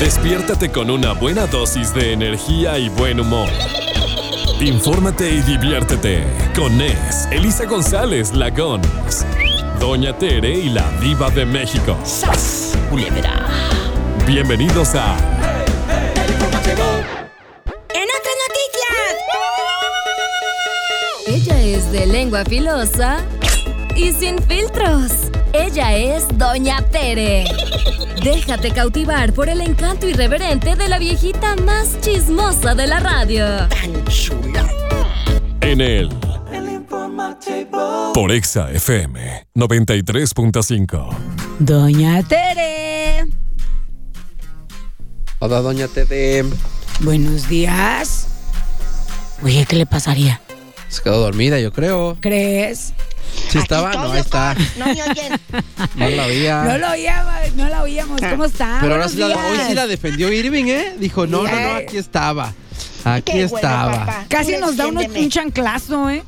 Despiértate con una buena dosis de energía y buen humor. Infórmate y diviértete con Nes, Elisa González Lagón, Doña Tere y la Diva de México. Bienvenidos a El informativo. En otras noticias. Ella es de lengua filosa y sin filtros. Ella es Doña Tere. Déjate cautivar por el encanto irreverente de la viejita más chismosa de la radio. en el El informativo. por Exa FM 93.5. Doña Tere. Hola, doña Tede. Buenos días. Oye, ¿qué le pasaría? Se quedó dormida, yo creo. ¿Crees? Sí estaba, no, ahí está. No me oyen. No la oía. No lo oíamos, no la oíamos. ¿Cómo está? Pero ahora sí la, hoy días. sí la defendió Irving, ¿eh? Dijo, no, no, no, aquí estaba. Aquí Qué bueno, estaba. papá. Casi nos da uno, defiéndeme. un chanclazo, ¿eh?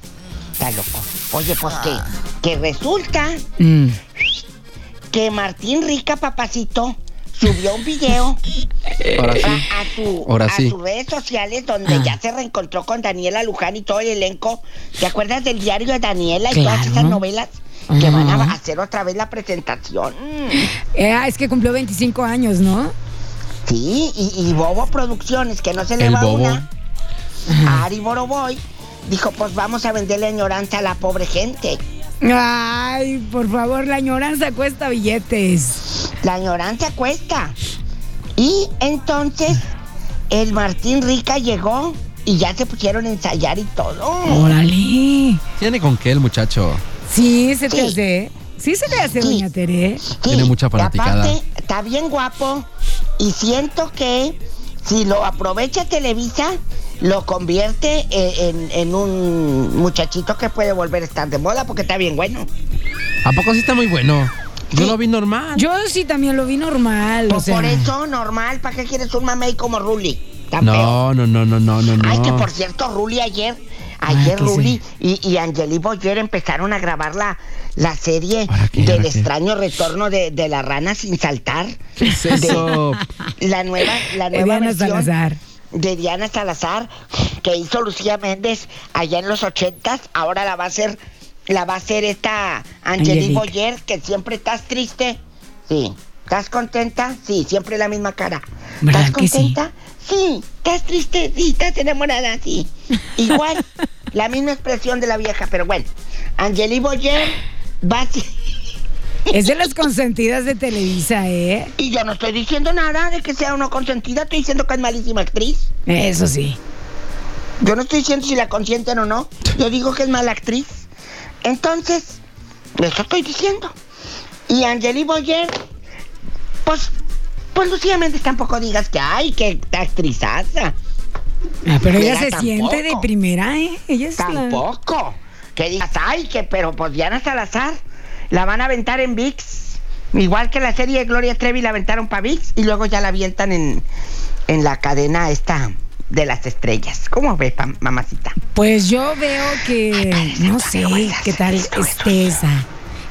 Está loco. Oye, pues que, que resulta Mm. que Martín Rica, papacito, subió un video Ahora sí. a, a su- Ahora a sí. sus redes sociales donde Ah. ya se reencontró con Daniela Luján y todo el elenco. ¿Te acuerdas del diario de Daniela y todas esas novelas? Que van a hacer otra vez la presentación. Eh, ah, es que cumplió 25 años, ¿no? Sí, y, y Bobo Producciones, que no se le El va Bobo. una. Ari Boroboy dijo, pues vamos a venderle añoranza a la pobre gente. Ay, por favor, la añoranza cuesta billetes. La añoranza cuesta. Y entonces el Martín Rica llegó y ya se pusieron a ensayar y todo. Órale. Tiene con qué el muchacho. Sí, se te Sí. hace. Sí, se te hace, Sí. doña Tere. Sí, Tiene mucha y fanaticada. aparte, está bien guapo y siento que si lo aprovecha Televisa, lo convierte eh, en, en un muchachito que puede volver a estar de moda porque está bien bueno. ¿A poco sí está muy bueno? Yo Sí. lo vi normal. Yo sí también lo vi normal. o Pues sea. por eso, normal, ¿para qué quieres un mamey como Ruli? No, no, no, no, no, no, no. Ay, que por cierto, Ruli ayer, ayer que Ruli y, y Angeli Boyer empezaron a grabar la, la serie del extraño retorno de, de la rana sin saltar. ¿Qué es eso? La nueva, la nueva Diana versión Salazar. De Diana Salazar que hizo Lucía Méndez allá en los ochentas. Ahora la va a hacer, la va a hacer esta Angeli Angelique. Boyer, que siempre estás triste. Sí. ¿Estás contenta? Sí, siempre la misma cara. ¿Verdad ¿Estás sí? contenta? Sí. ¿Estás triste? Sí. ¿Estás enamorada? Sí. Igual, la misma expresión de la vieja, pero bueno. Angeli Boyer va a... Es de las consentidas de Televisa, ¿eh? Y yo no estoy diciendo nada de que sea uno consentida, estoy diciendo que es malísima actriz. Eso sí. Yo no estoy diciendo si la consienten o no. Yo digo que es mala actriz. Entonces, eso estoy diciendo. Y Angeli Boyer, pues, pues Lucía Méndez tampoco digas que ay, que actrizaza. Ah, pero ella se siente de primera, ¿eh? Ella es la- Tampoco. Que digas, ay, que, pero pues Diana Salazar la van a aventar en VIX. Igual que la serie de Gloria Trevi la aventaron para VIX y luego ya la avientan en, en la cadena esta de las estrellas. ¿Cómo ves, mamacita? Pues yo veo que no sé qué tal esté esa,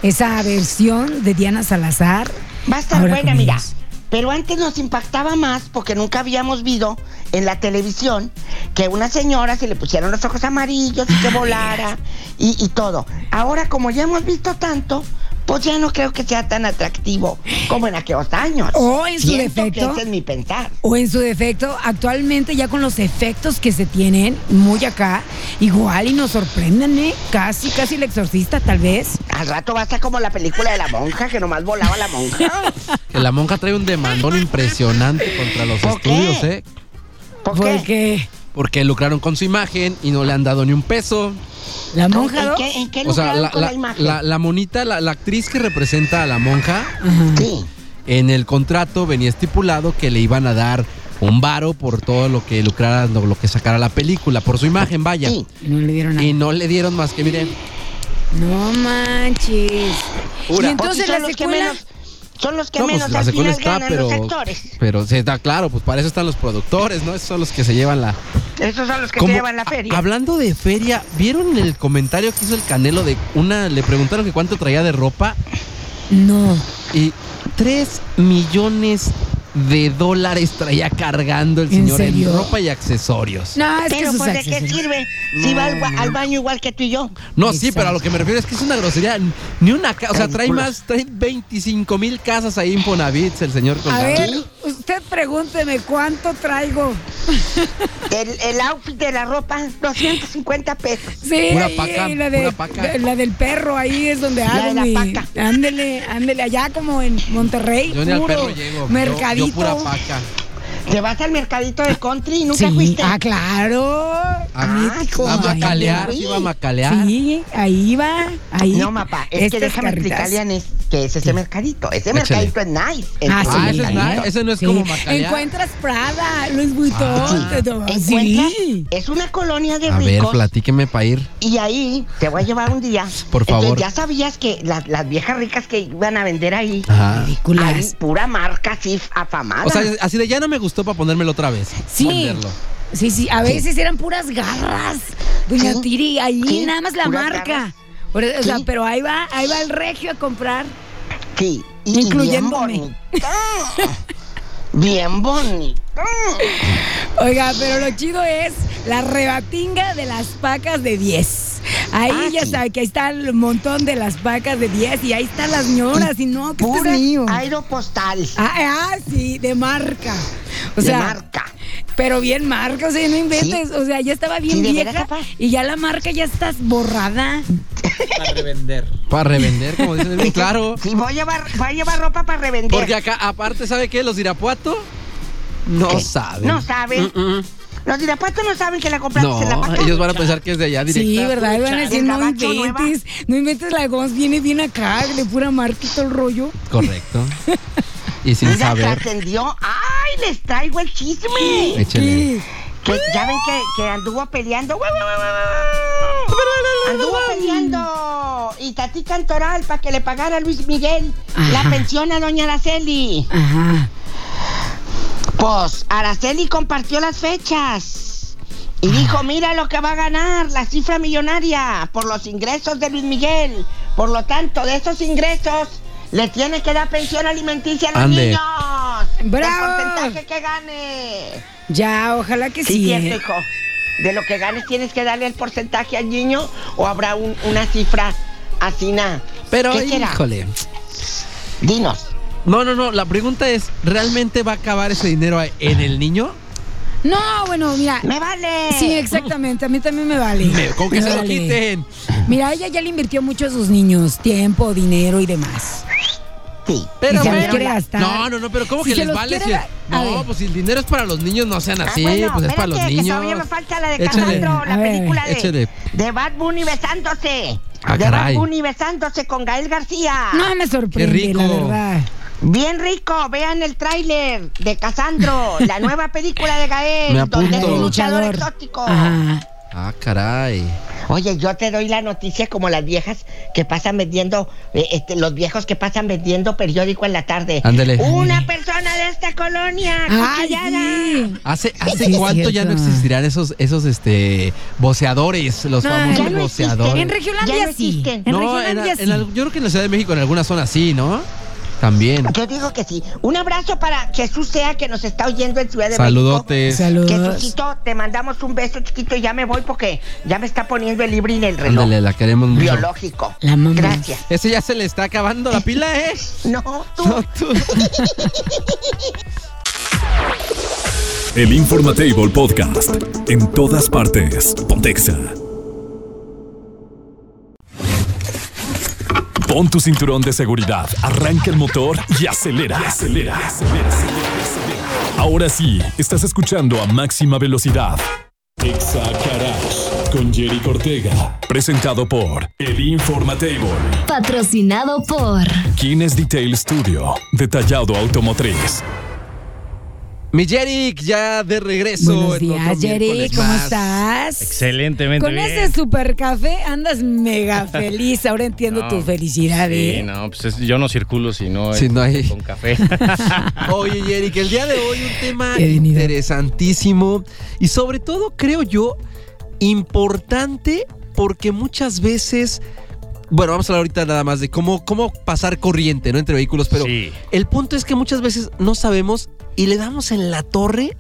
esa versión de Diana Salazar. Va a estar ahora buena, mira. ellos. Pero antes nos impactaba más porque nunca habíamos visto en la televisión que una señora se le pusieron los ojos amarillos y que volara y, y todo. Ahora, como ya hemos visto tanto, pues ya no creo que sea tan atractivo como en aquellos años. O en su Siento defecto. Que ese es mi pensar. O en su defecto, actualmente ya con los efectos que se tienen, muy acá, igual y nos sorprenden, ¿eh? Casi, casi el exorcista, tal vez. Al rato va a ser como la película de la monja, que nomás volaba la monja. Que la monja trae un demandón impresionante contra los ¿Por qué? estudios, ¿eh? ¿Por qué? Porque Porque lucraron con su imagen y no le han dado ni un peso. la ¿En monja dos. qué, en qué O sea, la, con la, la- imagen? la- la monita, la, la actriz que representa a la monja. Sí. en el contrato venía estipulado que le iban a dar un varo por todo lo que lucrara, lo, lo que sacara la película, por su imagen, vaya. Sí. Y no le dieron nada. Y no le dieron más que, miren, No manches. Pura. Y entonces son la los que secuela. menos, son los que no, pues menos la al secuela final está, ganan pero, los actores. pero está claro, pues para eso están los productores, ¿no? Esos son los que se llevan la... Esos son los que Como- se llevan la feria. a- hablando de feria, ¿vieron el comentario que hizo el Canelo de una, le preguntaron que cuánto traía de ropa No. y 3 millones de dólares traía cargando el ¿En señor en, ropa y accesorios. No, es que Pero sus pues, ¿de qué sirve? Si va al, al baño igual que tú y yo. No, sí, pero a lo que me refiero es que es una grosería. Ni una casa, o sea, trae más, trae 25 mil casas ahí en Fonavit, el señor A colgado. ver, usted pregúnteme cuánto traigo. El, el outfit de la ropa, 250 pesos. Sí, Pura ahí, paca, ahí, la, de- pura paca. de- la del perro, ahí es donde La hago de la mi- paca. Ándele, ándele, allá como en Monterrey. Yo ni al puro perro llego. yo- Mercadito. Yo, pura paca. Te vas al mercadito de country y nunca Sí, fuiste. ah, claro. Ah, mítico. A macalear, iba a macalear. Sí, ahí va, ahí. No, mapa, es que déjame explicarle a Nes que es ese mercadito. Ese Échale. mercadito es nice. es Ah, sí. Ah, ese, es na- ese no es Sí. como macalear. Encuentras Prada, Luis Vuitton. Ah. Sí. Es una colonia de A ver, ricos. platíqueme para ir. y ahí te voy a llevar un día. Por favor. Entonces, ya sabías que las, las viejas ricas que iban a vender ahí. Ridículas. Hay pura marca así afamada. O sea, así de ya no me gustó para ponérmelo otra vez. Sí. Sí, sí, a veces eran puras garras. Doña Sí, Tiri, ahí sí, nada más la marca. O sea, pero ahí va, ahí va el regio a comprar. sí. Incluyéndome. Bien bonita. Oiga, pero lo chido es la rebatinga de las pacas de 10. Ahí Ah, ya sí. sabe que ahí está el montón de las pacas de 10 y ahí están las ñoras y no, es mío. aeropostal. Ah, ah, sí, de marca. O de sea, marca. Pero bien marca, o sea, no inventes. O sea, ya estaba bien Sí, vieja y ya la marca ya está borrada. Para revender, como dicen bien claro. Sí, voy a llevar, voy a llevar ropa para revender. Porque acá, aparte, ¿sabe qué? Los de Irapuato no ¿Qué? saben. No saben. Mm, mm. Los de Irapuato no saben que la compraste en la No, paca. ellos van a pensar que es de allá directa. Sí, ¿verdad? Y van a decir, no inventes, no inventes la voz, viene bien acá, de pura marca y todo el rollo. Correcto. Y sin Mira, saber. trascendió. ¡Ay, les traigo el chisme! Échale. Que ya ven que, que anduvo peleando. Anduvo peleando. Y Tati Cantoral para que le pagara a Luis Miguel la pensión a doña Araceli. Ajá. Pues Araceli compartió las fechas. Y dijo, mira lo que va a ganar, la cifra millonaria, por los ingresos de Luis Miguel. Por lo tanto, de esos ingresos, le tiene que dar pensión alimenticia a los Ande. niños. ¡Bravo! El porcentaje que gane. Ya, ojalá que Sí, sí. cierto, ¿eh? hijo. De lo que ganes tienes que darle el porcentaje al niño o habrá un- una cifra así na. Pero, ¿Qué será? híjole. Dinos. No, no, no. La pregunta es: ¿realmente va a acabar ese dinero en el niño? No, bueno, mira. ¡Me vale! Sí, exactamente, a mí también me vale. Me- Con que Me se lo quiten. Mira, ella ya le invirtió mucho a sus niños, tiempo, dinero y demás. Pero Y se los bueno, quiere gastar. No, no, no, pero ¿cómo Si que les vale? quiere Si, no, ver. pues si el dinero es para los niños, no sean así, Ah, bueno, pues es para los niños. todavía me falta la de Échale. Casandro, la A ver, película de, échale. de Bad Bunny besándose. Ah, de caray. Bad Bunny besándose con Gael García. No me sorprende, Qué rico. la verdad. Bien rico, vean el tráiler de Casandro, la nueva película de Gael, donde es un luchador Luchador. exótico. Ajá. Ah, caray. Oye, yo te doy la noticia como las viejas que pasan vendiendo, eh, este, los viejos que pasan vendiendo periódico en la tarde. Ándele. Una persona de esta colonia, Ay, sí. ¿Hace, hace Sí, cuánto ya no existirán esos, esos este voceadores, los No, famosos ya no existen. voceadores? En Regiolandia Ya no sí. existen. En no, en, Regiolandia en yo creo que en la Ciudad de México, en alguna zona sí, ¿no? También. Yo digo que sí. Un abrazo para Jesús Sea que nos está oyendo en Ciudad de Saludotes. México. Saludos. Jesucito, te mandamos un beso chiquito y ya me voy porque ya me está poniendo el libre en el reloj Ándale, la queremos mucho. biológico. La amamos. Gracias. Ese ya se le está acabando la pila, ¿eh? No, tú. No, tú. El Informatable Podcast. En todas partes. Pontexa. Pon tu cinturón de seguridad, arranca el motor y acelera. Acelera. acelera, acelera, acelera. Ahora sí, estás escuchando a máxima velocidad. Exa Garage. con Jerry Cortega. Presentado por El Informatable. Patrocinado por Kines Detail Studio. Detallado automotriz. Mi Jeric, ya de regreso. Buenos días, miércoles ¿Cómo más. estás? Excelentemente Con bien. ese super café andas mega feliz. Ahora entiendo No, tu felicidad, Sí, ¿eh? no, pues es- yo no circulo si no, Si es no hay- con café. Oye, Jeric, el día de hoy un tema Bienvenido. interesantísimo y sobre todo, creo yo, importante porque muchas veces... Bueno, vamos a hablar ahorita nada más de cómo, cómo pasar corriente, ¿no? Entre vehículos, pero sí. el punto es que muchas veces no sabemos y le damos en la torre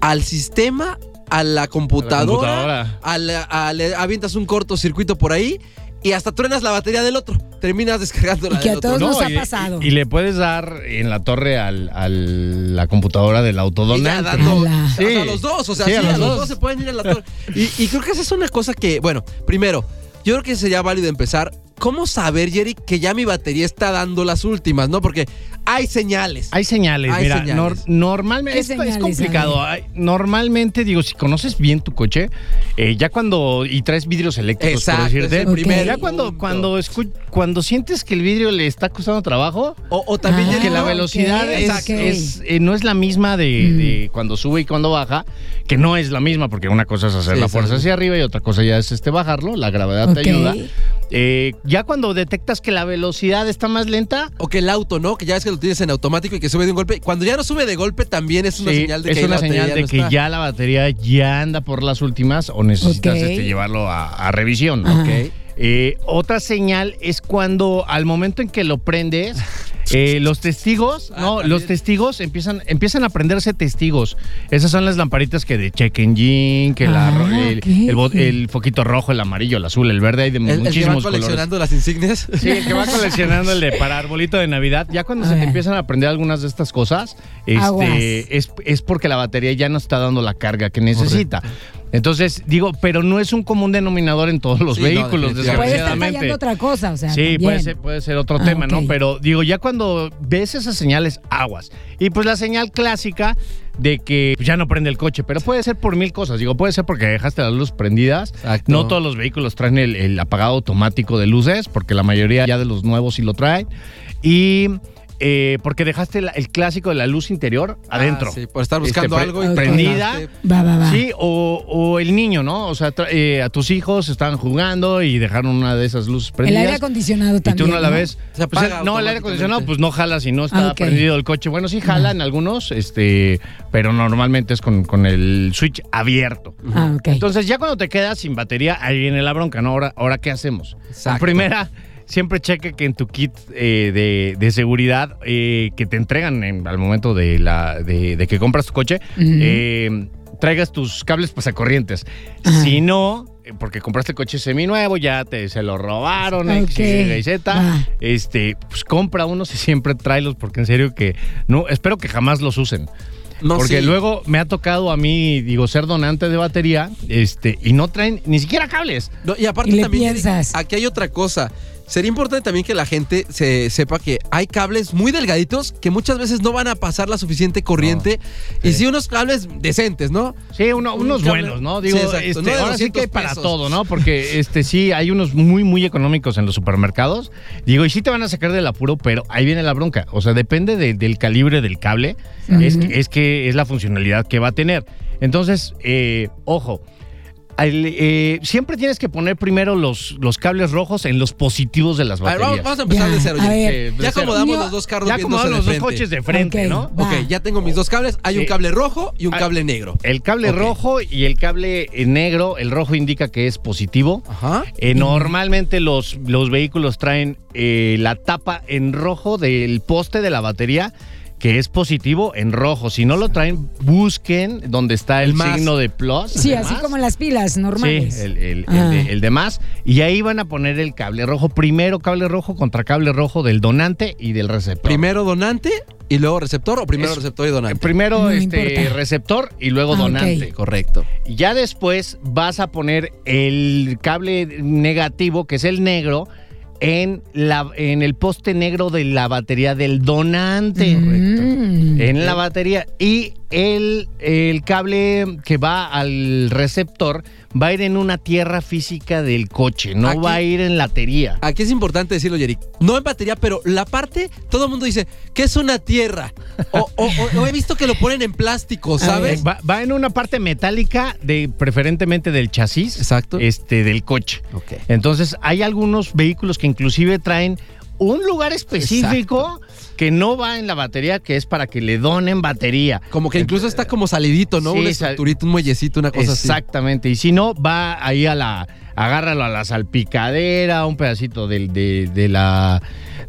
al sistema, a la computadora, computadora. a la- a- le avientas un cortocircuito por ahí y hasta truenas la batería del otro. Terminas descargando la Y que del a otro. todos nos ha y, pasado. y le puedes dar en la torre al, al- la computadora del autodonante. o sea, Sí. a los dos, o sea, Sí, sí, a a los los, dos. dos. se pueden ir a la torre. Y, y creo que esa es una cosa que, bueno, primero, yo creo que sería válido empezar. ¿Cómo saber, Jerry, que ya mi batería está dando las últimas, no? Porque hay señales. Hay señales, Hay mira, señales. nor- normalmente ¿Qué es, complicado. Hay- normalmente, digo, si conoces bien tu coche, eh, ya cuando y traes vidrios eléctricos, Exacto, por decirte, es el primer ya cuando punto. cuando escu- cuando sientes que el vidrio le está costando trabajo, O, o también, Ah, que la ok, velocidad es, eh, no es la misma de, Mm. de cuando sube y cuando baja, que no es la misma, porque una cosa es hacer Sí, la fuerza exacto. hacia arriba y otra cosa ya es este bajarlo, la gravedad Ok. te ayuda. Eh, ya cuando detectas que la velocidad está más lenta, O que el auto, ¿no? Que ya ves que lo tienes en automático y que sube de un golpe. Cuando ya no sube de golpe, también es una sí, señal de que ahí una la batería señal de no que está. ya la batería ya anda por las últimas o necesitas este, llevarlo a, a revisión. Eh, otra señal es cuando al momento en que lo prendes, eh, los testigos, Ah, no, también. los testigos empiezan, empiezan a prenderse testigos. Esas son las lamparitas que de check engine, que la, Ah, el, foquito rojo, el amarillo, el azul, el verde, hay de El, el que va muchísimos colores. coleccionando las insignias. Sí, el que va coleccionando el de para arbolito de Navidad. Ya cuando A se te empiezan a aprender algunas de estas cosas, este, es, es porque la batería ya no está dando la carga que necesita. Entonces, digo, pero no es un común denominador en todos los Sí, no, vehículos, definitivamente. Puede estar desgraciadamente. otra cosa, o sea. Sí, también. puede ser, puede ser otro Ah, tema, ¿no? Pero digo, ya cuando ves esas señales, aguas. Y pues la señal clásica de que ya no prende el coche, pero puede ser por mil cosas. Digo, puede ser porque dejaste las luces prendidas. Exacto. No todos los vehículos traen el, el apagado automático de luces, porque la mayoría ya de los nuevos sí lo traen. Y eh, porque dejaste la- el clásico de la luz interior adentro. Ah, sí, por estar buscando Este, algo y prendida. Va, va, va. Sí, o, o el niño, ¿no? O sea, tra- eh, a tus hijos estaban jugando y dejaron una de esas luces El prendidas. aire acondicionado Y también. tú no la ves. Se Pues, no, el aire acondicionado, pues no jala si no está Ah, prendido el coche. Bueno, sí jala en algunos, este, pero normalmente es con, con el switch abierto. Ah, ok. Entonces, ya cuando te quedas sin batería, ahí viene la bronca, ¿no? Ahora, ahora ¿qué hacemos? Exacto. Primera, siempre cheque que en tu kit eh, de, de seguridad eh, que te entregan en- al momento de, la, de, de que compras tu coche, eh, traigas tus cables pasacorrientes. Ajá. Si no, porque compraste el coche seminuevo, ya te se lo robaron, X. Y, Z, este, pues compra unos y siempre tráelos, porque en serio que no, espero que jamás los usen. No, Porque sí. luego me ha tocado a mí, digo, ser donante de batería, este, y no traen ni siquiera cables. No, y aparte Y le también, piensas. aquí hay otra cosa. Sería importante también que la gente se sepa que hay cables muy delgaditos que muchas veces no van a pasar la suficiente corriente. Y sí, unos cables decentes, ¿no? Sí, uno- Un unos buenos, ¿no? Digo, Sí, este, no ahora sí 200 que hay para pesos. todo, ¿no? Porque este sí, hay unos muy, muy económicos en los supermercados. Digo, y sí te van a sacar del apuro, pero ahí viene la bronca. O sea, depende de- del calibre del cable, es, que, es que es la funcionalidad que va a tener. Entonces, eh, ojo. Eh, siempre tienes que poner primero los, los cables rojos en los positivos de las A ver, baterías. vamos, vamos a empezar Ya, de cero. ya. ver. Eh, De ya cero. acomodamos Yo- los dos carros ya de los dos coches de frente, Ok. ¿no? Va. Ok, ya tengo mis dos cables. Hay un cable rojo y un Ah. cable negro. El cable rojo y el cable eh, negro, el rojo indica que es positivo. Ajá. Eh, normalmente los, los vehículos traen eh, la tapa en rojo del poste de la batería, que es positivo en rojo. Si no lo traen, busquen donde está el, El más. signo de plus. Sí, de así más. como en las pilas normales. Sí, el, el- el Ah. de, el de más. Y ahí van a poner el cable rojo. Primero cable rojo contra cable rojo del donante y del receptor. Primero donante y luego receptor o primero Es- receptor y donante. Primero No este, importa. receptor y luego Ah, donante. Correcto. Ya después vas a poner el cable negativo, que es el negro, en, la, en el poste negro de la batería del donante. Mm. En la batería. Y el, el cable que va al receptor va a ir en una tierra física del coche, no Aquí- va a ir en la batería. Aquí es importante decirlo, Yerick. No en batería, pero la parte, todo el mundo dice, que es una tierra? O, o- o- o he visto que lo ponen en plástico, ¿sabes? Va, va en una parte metálica, de, preferentemente del chasis. Exacto. Este, del coche. Entonces, hay algunos vehículos que inclusive traen un lugar específico que no va en la batería, que es para que le donen batería. Como que incluso está como salidito, ¿no? Sí, un sal- estructurito, un muellecito, una cosa así. Exactamente. Y si no, va ahí a la. Agárralo a la salpicadera, un pedacito del- de, de la.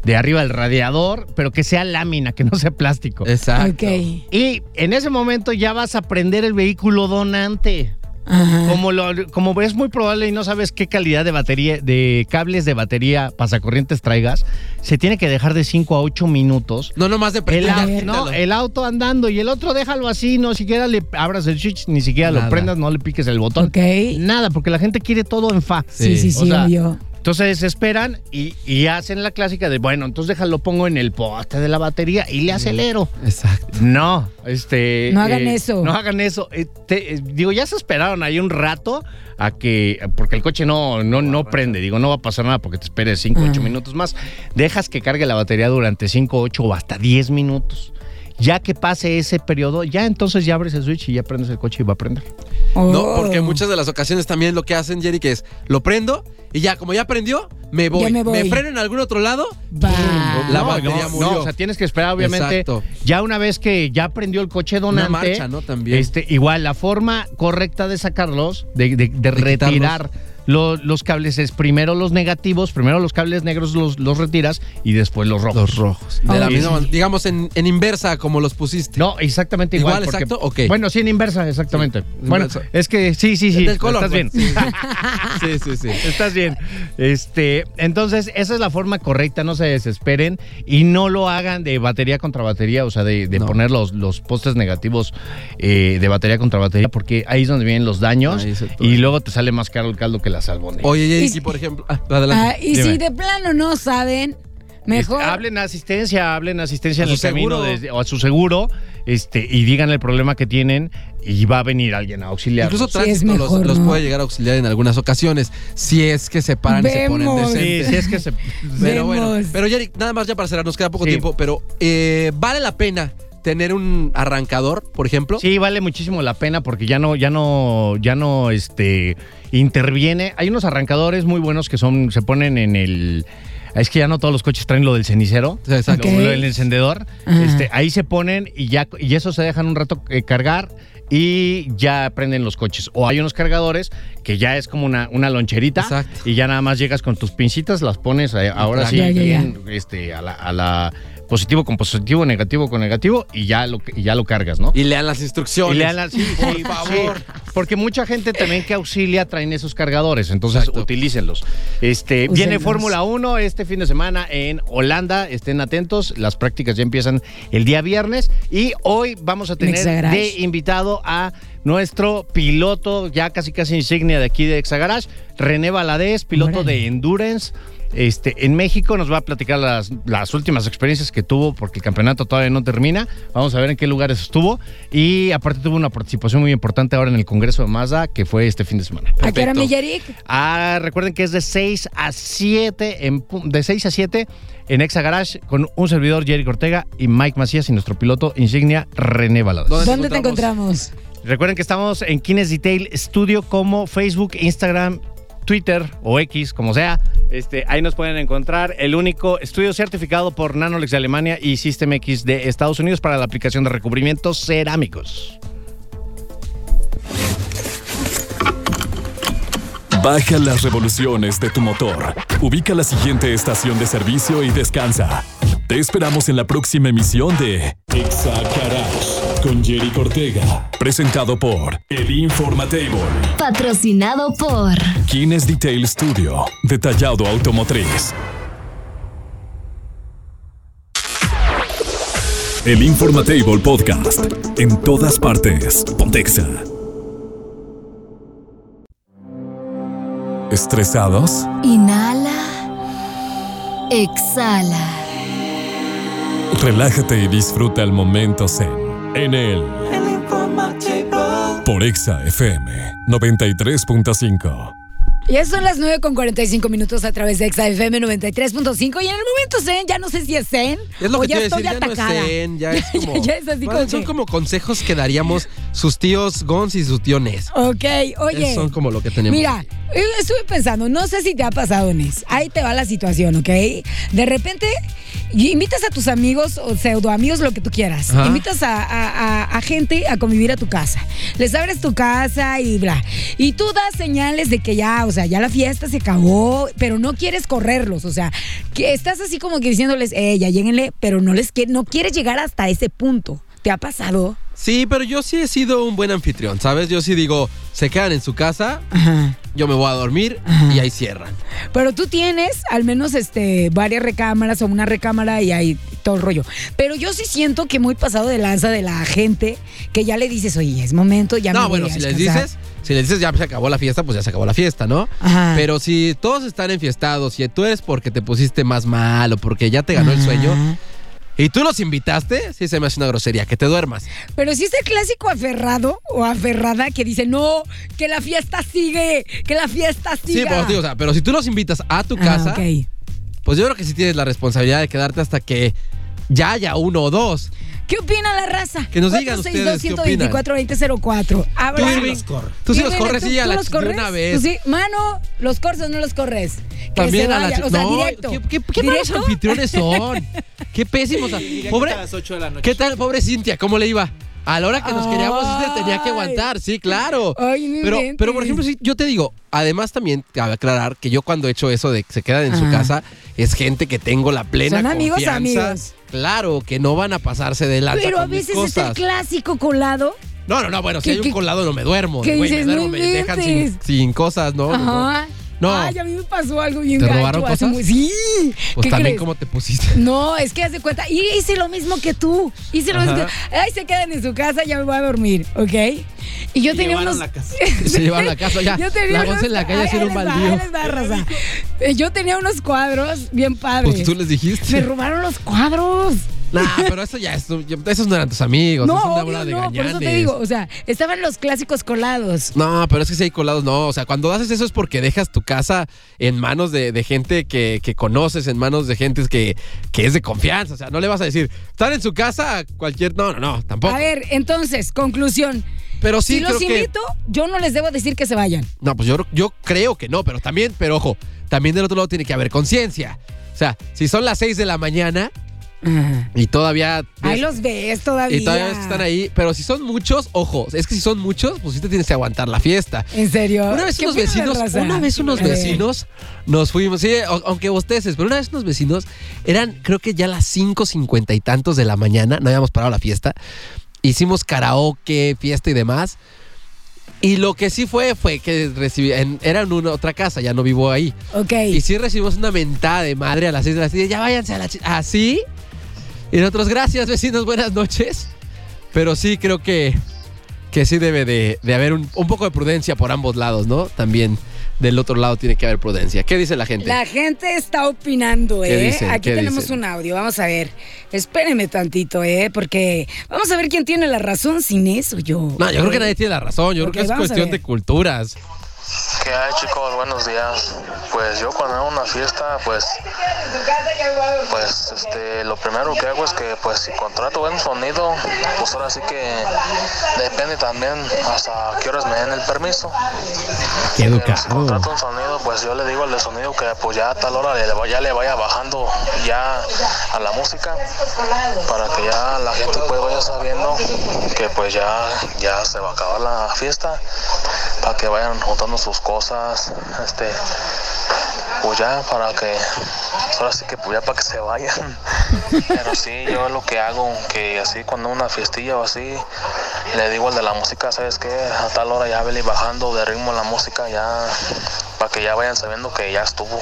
de arriba del radiador, pero que sea lámina, que no sea plástico. Exacto. Y en ese momento ya vas a prender el vehículo donante. Ajá. Como, lo, como es muy probable y no sabes qué calidad de batería, de cables de batería pasacorrientes traigas, se tiene que dejar de 5 a 8 minutos. No, nomás de El, prender, no, auto andando y el otro déjalo así, no siquiera le abras el switch, ni siquiera Nada. lo prendas, no le piques el botón. Ok. Nada, porque la gente quiere todo en fa. Sí, sí, Sí. sí, O sea. Entonces esperan y, y hacen la clásica de, bueno, entonces déjalo, pongo en el poste de la batería y le acelero. Exacto. No, este. No hagan eso. No hagan eso. Eh, te- eh, digo, ya se esperaron ahí un rato a que. Porque el coche no, no, no prende. Digo, no va a pasar nada porque te esperes 5, 8 Ah. minutos más. Dejas que cargue la batería durante 5, 8 o hasta 10 minutos. Ya que pase ese periodo, ya entonces ya abres el switch y ya prendes el coche y va a prender. No, Oh. porque muchas de las ocasiones también lo que hacen, Jerry, que es lo prendo y ya, como ya prendió, me voy. Ya me voy. freno en algún otro lado. Va. La no, batería no, murió. no, o sea, tienes que esperar, obviamente. Exacto. Ya una vez que ya prendió el coche donante. marcha, ¿no? También. Este, igual, la forma correcta de sacarlos, de, de- de retirar lo- los cables es primero los negativos, primero los cables negros los, los retiras y después los rojos. Los rojos. De la misma digamos, en, en inversa, como los pusiste. No, exactamente igual. Igual, porque- exacto, ok. Bueno, sí, en inversa, exactamente. Bueno, Inversa. es que sí, sí, sí. Del color, estás pues. bien. Sí, sí, sí. Estás bien. Este, entonces, esa es la forma correcta, no se desesperen y no lo hagan de batería contra batería, o sea, de, de No. poner los, los postes negativos eh, de batería contra batería, porque ahí es donde vienen los daños y luego te sale más caro el caldo que la salmón. Oye, Y- por ejemplo. ah, adelante. Ah, y Dime. si de plano no saben, mejor. Este, hablen asistencia, hablen asistencia A en el su camino seguro. desde- o a su seguro, este, y digan el problema que tienen y va a venir alguien a auxiliar. Incluso tránsito los, mejor, los ¿no? puede llegar a auxiliar en algunas ocasiones, si es que se paran y se ponen. Sí, decentes. sí, es que se. Pero bueno, pero Jerry, nada más ya para cerrar, nos queda poco Sí. tiempo, pero eh, ¿vale la pena tener un arrancador, por ejemplo? Sí, vale muchísimo la pena porque ya no, ya no, ya no, este, interviene. Hay unos arrancadores muy buenos que son, se ponen en el. Es que ya no todos los coches traen lo del cenicero. Exacto. Ok. Lo, lo del encendedor. Este, ahí se ponen y ya, y eso se dejan un rato eh, cargar y ya prenden los coches. O hay unos cargadores que ya es como una, una loncherita Exacto. y ya nada más llegas con tus pincitas, las pones eh, ahora sí Ya, ya, ya. bien, este, a la, a la positivo con positivo, negativo con negativo y ya lo, y ya lo cargas, ¿no? Y lean las instrucciones. Y lean por sí, favor. sí. porque mucha gente también que auxilia traen esos cargadores, entonces Exacto. utilícenlos. Este, viene Fórmula 1 este fin de semana en Holanda, estén atentos, las prácticas ya empiezan el día viernes y hoy vamos a tener de invitado a nuestro piloto, ya casi casi insignia de aquí de Exagarage, René Valadez, piloto Órale. de Endurance. Este, en México nos va a platicar las, las últimas experiencias que tuvo porque el campeonato todavía no termina. Vamos a ver en qué lugares estuvo. Y aparte tuvo una participación muy importante ahora en el Congreso de Mazda, que fue este fin de semana. ¿A qué hora, Perfecto. mi Yerick? Ah, recuerden que es de 6 a 7, en, de 6 a 7 en Exa Garage con un servidor Jerry Ortega y Mike Macías y nuestro piloto insignia René Valadas. ¿Dónde te ¿Dónde te encontramos? Recuerden que estamos en Kines Detail Studio como Facebook, Instagram, Twitter o X, como sea. Este, ahí nos pueden encontrar el único estudio certificado por Nanolex de Alemania y System X de Estados Unidos para la aplicación de recubrimientos cerámicos. Baja las revoluciones de tu motor. Ubica la siguiente estación de servicio y descansa. Te esperamos en la próxima emisión de Exa Garage con Jerry Ortega. Presentado por El Informatable. Patrocinado por Kines Detail Studio. Detallado automotriz. El Informatable Podcast. En todas partes. Pontexa. ¿Estresados? Inhala. Exhala. Relájate y disfruta el momento zen en el por Exa FM 93.5. Ya son las 9 con 45 minutos a través de XFM 93.5 y en el momento Zen, ya no sé si es Zen Es lo o que ya estoy decir, ya no es atacada. zen, ya es como. ya es así Bueno, como son que- como consejos que daríamos sus tíos Gons y sus tío Nes. Ok, oye. Son como lo que tenemos. Mira, eh, estuve pensando, no sé si te ha pasado, Nes. Ahí te va la situación, ¿ok? De repente, invitas a tus amigos o pseudo amigos, lo que tú quieras. Ajá. Invitas a, a- a- a gente a convivir a tu casa. Les abres tu casa y bla. Y tú das señales de que ya, o sea, ya la fiesta se acabó, pero no quieres correrlos. O sea, que estás así como que diciéndoles, eh, ya lléguenle, pero no les que- no quieres llegar hasta ese punto. ¿Te ha pasado? Sí, pero yo sí he sido un buen anfitrión, ¿sabes? Yo sí digo, se quedan en su casa, Ajá. yo me voy a dormir Ajá. y ahí cierran. Pero tú tienes al menos este varias recámaras o una recámara y hay todo el rollo. Pero yo sí siento que muy pasado de lanza de la gente que ya le dices, oye, es momento, ya me No, voy bueno, a si les descansar". dices, si les dices ya se acabó la fiesta, pues ya se acabó la fiesta, ¿no? Ajá. Pero si todos están enfiestados y tú eres porque te pusiste más mal o porque ya te ganó el sueño. Y tú los invitaste, sí se me hace una grosería, que te duermas. Pero si es el clásico aferrado o aferrada que dice, no, que la fiesta sigue, que la fiesta Sí, siga. pero, digo, o sea, pero si tú los invitas a tu Ah, casa, ok. pues yo creo que sí tienes la responsabilidad de quedarte hasta que ya haya uno o dos. ¿Qué opina la raza? Que nos digan ustedes qué opinan. 462-124-2004. Habla. Tú, Irving, tú sí los corres ¿tú- y a tú la los corres? de una vez. Tú sí, mano, ¿los corres o no los corres? Que También se a la O sea, no, directo. ¿Qué, qué, qué malos ¿Directo? anfitriones son? Qué pésimos. Pobre, a las 8 de la noche. ¿Qué tal, pobre Cintia? ¿Cómo le iba? A la hora que nos queríamos, Cintia tenía que aguantar, sí, claro. Ay, no pero, inventes. pero, por ejemplo, sí, yo te digo, además también aclarar que yo cuando he hecho eso de que se quedan en su casa, es gente que tengo la plena Son amigos, confianza. amigos. Claro, que no van a pasarse de lanza Pero a mis veces es el cosas. clásico colado. No, no, no, bueno, si ¿Qué- hay un qué- colado no me duermo. qué güey, dices? me duermo, me dejan sin, inventes. sin cosas, ¿no? no, no. Ajá. No. Ay, a mí me pasó algo bien ¿Te gacho robaron hace cosas? muy- Sí. Pues ¿Qué también crees? cómo te pusiste. No, es que haz de cuenta. Y hice lo mismo que tú. Hice lo mismo que Ay, se quedan en su casa, ya me voy a dormir, ¿ok? Y yo Y tenía llevaron unos. la casa. Se llevaron la casa ya. Yo tenía La unos- en la calle Ay, un baldío. va, raza. Yo tenía unos cuadros bien padres. Pues tú les dijiste. Me robaron los cuadros. Nah, pero eso ya, eso- esos no eran tus amigos. no, eso es una obvio bola de no, por eso te digo. O sea, estaban los clásicos colados. No, pero es que si hay colados, no. O sea, cuando haces eso es porque dejas tu casa en manos de, de gente que, que conoces, en manos de gente que, que es de confianza. O sea, no le vas a decir, están en su casa cualquier. No, no, no, tampoco. A ver, entonces, conclusión. pero sí si los que. invito, yo no les debo decir que se vayan. No, pues yo, yo creo que no, pero también, pero ojo, también del otro lado tiene que haber conciencia. O sea, si son las 6 de la mañana y todavía. Ahí los ves todavía. y todavía ves que están ahí, pero si son muchos, ojo, es que si son muchos, pues sí te tienes que aguantar la fiesta. ¿En serio? Una vez ¿Qué unos vecinos, una vez unos vecinos nos fuimos, sí, aunque bosteces, pero una vez unos vecinos eran, creo que ya las 5.50 y tantos de la mañana, no habíamos parado la fiesta, hicimos karaoke, fiesta y demás. Y lo que sí fue, fue que recibí, en, era en una otra casa, ya no vivo ahí. Ok. Y sí recibimos una mentada de madre a las 6 de la tarde, ya váyanse a la... chi-". Así. Y nosotros, gracias vecinos, buenas noches. Pero sí creo que, que sí debe de, de haber un, un poco de prudencia por ambos lados, ¿no? También del otro lado tiene que haber prudencia. ¿Qué dice la gente? La gente está opinando, ¿Qué ¿eh? Aquí ¿Qué tenemos dicen? un audio, vamos a ver. Espérenme tantito, ¿eh? Porque vamos a ver quién tiene la razón sin eso, yo. No, yo creo que nadie tiene la razón. Yo creo que es cuestión de culturas. ¿Qué hay chicos? Buenos días. Pues yo cuando hago una fiesta, pues, pues este, lo primero que hago es que pues si contrato buen sonido, pues ahora sí que depende también hasta qué horas me den el permiso. Qué Pero si educado. contrato un sonido, pues yo le digo al de sonido que pues ya a tal hora le, ya le vaya bajando ya a la música para que ya la gente pues vaya sabiendo que pues ya, ya se va a acabar la fiesta para que vayan juntando sus cosas, este, pues ya para que, ahora sí que pues ya para que se vayan. Pero sí, yo lo que hago, que así cuando una fiestilla o así, le digo al de la música, ¿sabes qué? A tal hora ya vele bajando de ritmo la música ya, para que ya vayan sabiendo que ya estuvo.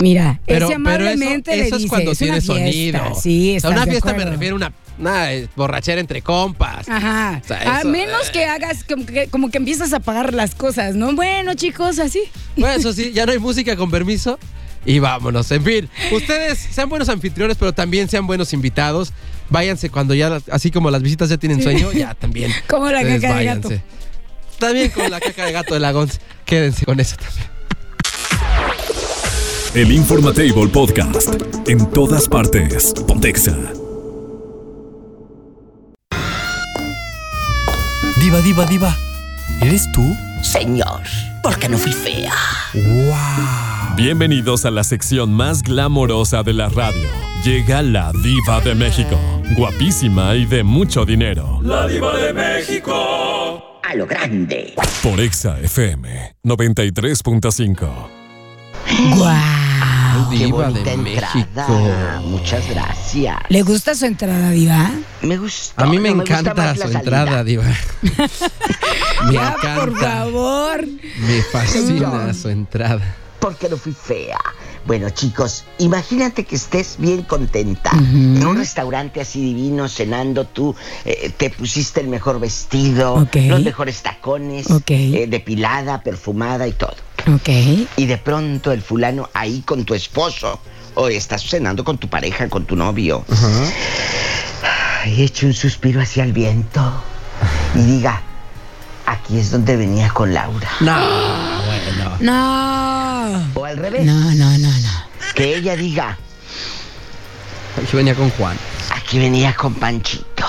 Mira, Pero, ese pero eso, amablemente le eso es cuando "Es tiene una fiesta". sonido. Sí, o sea, estás una fiesta me refiero a una, una eh, borrachera entre compas. Ajá. O sea, a menos eh. que hagas como que, como que empiezas a pagar las cosas, ¿no? Bueno, chicos, así. Bueno, eso sí, ya no hay música con permiso. Y vámonos. En fin, ustedes sean buenos anfitriones, pero también sean buenos invitados. Váyanse cuando ya, así como las visitas ya tienen sueño, ya también. Como la caca de gato. váyanse. También con la caca de gato de la Gonz. Quédense con eso también. El Informatable Podcast. En todas partes. Pontexa. Diva, diva, diva. ¿Eres tú? Señor, porque no fui fea. ¡Wow! Bienvenidos a la sección más glamorosa de la radio. Llega la diva de México. Guapísima y de mucho dinero. La diva de México. A lo grande. Por Exa FM 93.5. ¡Guau! Qué Diva de bonita México. entrada. Muchas gracias. ¿Le gusta su entrada, Diva? Me gusta. A mí me no, encanta más su entrada. Diva. me Ya, encanta. por favor. Me fascina su entrada. Porque no fui fea. Bueno, chicos, imagínate que estés bien contenta. En un restaurante así divino, cenando, tú eh, te pusiste el mejor vestido, los mejores tacones, eh, depilada, perfumada y todo. Ok. Y de pronto el fulano ahí con tu esposo, o estás cenando con tu pareja, con tu novio, y eche un suspiro hacia el viento y diga, aquí es donde venía con Laura. No, bueno. No. O al revés, No, no, no, no. que ella diga, Yo venía con Juan. aquí venía con Panchito.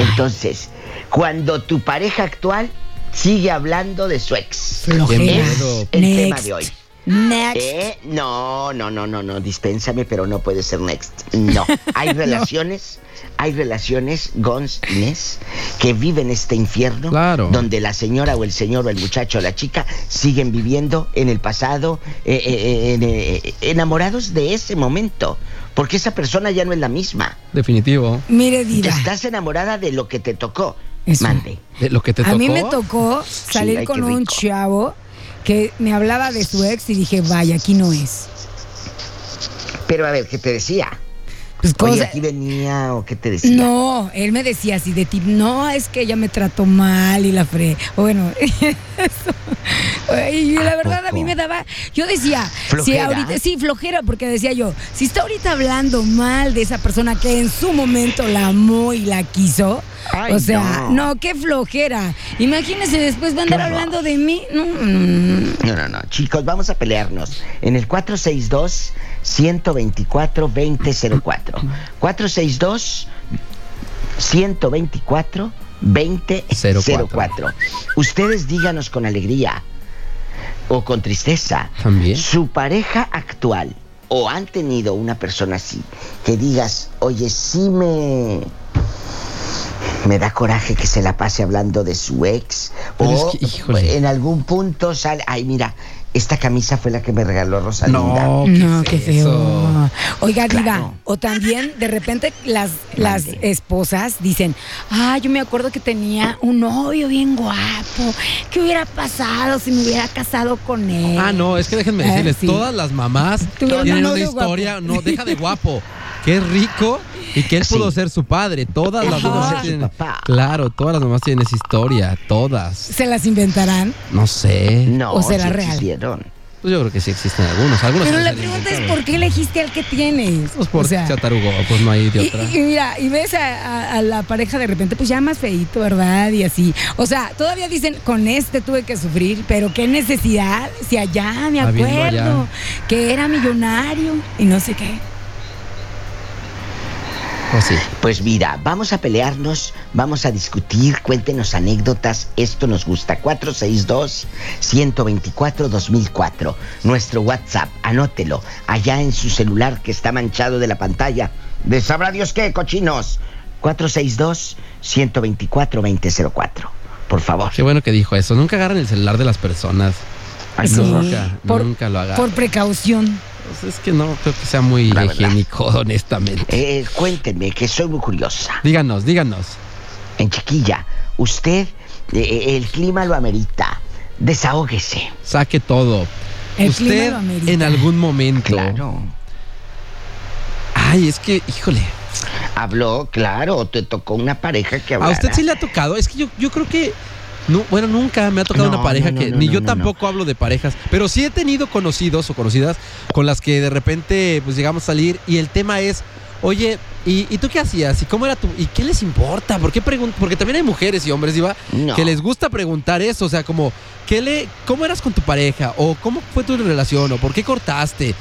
Entonces, cuando tu pareja actual sigue hablando de su ex. Flojera. miedo. El Next. tema de hoy. Next. ¿Eh? No, no, no, no, no, dispénsame, pero no puede ser next. No, hay relaciones, hay relaciones, Gons, Inés, que viven este infierno, Claro. donde la señora o el señor o el muchacho o la chica siguen viviendo en el pasado, eh, eh, eh, en, eh, enamorados de ese momento, porque esa persona ya no es la misma. Definitivo. Mire, Diva. Estás enamorada de lo que te tocó. Eso. Mande. De lo que te A tocó. mí me tocó salir ay, con un chavo que me hablaba de su ex y dije, vaya, aquí no es. Pero a ver, ¿qué te decía? Pues Oye, aquí venía o qué te decía. No, él me decía así de ti, no, es que ella me trató mal y la fre. Bueno, eso. Y la verdad a mí me daba, yo decía, si ¿Flojera? ahorita, sí, flojera, porque decía yo, si está ahorita hablando mal de esa persona que en su momento la amó y la quiso, Ay, o sea, no. no. qué flojera. Imagínese después va a andar hablando de mí. No, no, no. No. Chicos, vamos a pelearnos. En el 462-124-2004. 462-124-2004. Ustedes díganos con alegría o con tristeza. También. Su pareja actual o han tenido una persona así que digas, oye, sí me... Me da coraje que se la pase hablando de su ex. Pero o es que, híjole. en algún punto sale. Ay, mira, esta camisa fue la que me regaló Rosalinda. No, No, ¿qué qué es feo. eso? Oiga, Diva, Claro. o también de repente las, las esposas dicen, ah, yo me acuerdo que tenía un novio bien guapo. ¿Qué hubiera pasado si me hubiera casado con él? Ah, no, es que déjenme Eh, decirles, sí. todas las mamás tienen un una historia, guapo. no, deja de guapo, que es rico y que él Sí. pudo ser su padre. Todas las mamás tienen. papá. Claro, todas las mamás tienen esa historia, todas. ¿Se las inventarán? No sé. No, ¿O será sí real? existieron. Pues yo creo que sí existen algunos. algunos Pero la pregunta es. ¿por qué elegiste al que tienes? Pues por O sea, se atarugó, pues no hay de Y, otra. y mira, y ves a, a- a la pareja de repente, pues ya más feíto, ¿verdad? Y así. O sea, todavía dicen, con este tuve que sufrir, pero qué necesidad, si allá me acuerdo, allá. que era millonario y no sé qué. Pues sí. Pues mira, vamos a pelearnos, vamos a discutir, cuéntenos anécdotas, esto nos gusta. 462-124-2004, nuestro WhatsApp, anótelo, allá en su celular que está manchado de la pantalla. De sabrá Dios qué, cochinos. 462-124-2004, por favor. Qué bueno que dijo eso. Nunca agarran el celular de las personas. Ay, Sí. Nunca, por- nunca lo agarran. Por precaución. Pues es que no creo que sea muy La verdad. higiénico, honestamente. Eh, cuéntenme, que soy muy curiosa. Díganos, díganos. En chiquilla, usted, eh, el clima lo amerita. Desahógese. Saque todo. El Usted clima lo amerita. en algún momento. Claro. Ay, es que, híjole. Habló, claro, te tocó una pareja que ¿A hablara. usted sí le ha tocado? Es que yo, yo creo que. No, bueno, nunca me ha tocado No, una pareja no, no, que. no, ni no, yo no, tampoco hablo de parejas. Pero sí he tenido conocidos o conocidas con las que de repente, pues llegamos a salir y el tema es. Oye, ¿Y, y tú qué hacías? ¿Y cómo era tu.? ¿Y qué les importa? ¿Por qué pregun- Porque también hay mujeres y hombres, No. que les gusta preguntar eso. O sea, como, ¿qué le, ¿cómo eras con tu pareja? ¿O cómo fue tu relación? ¿O por qué cortaste?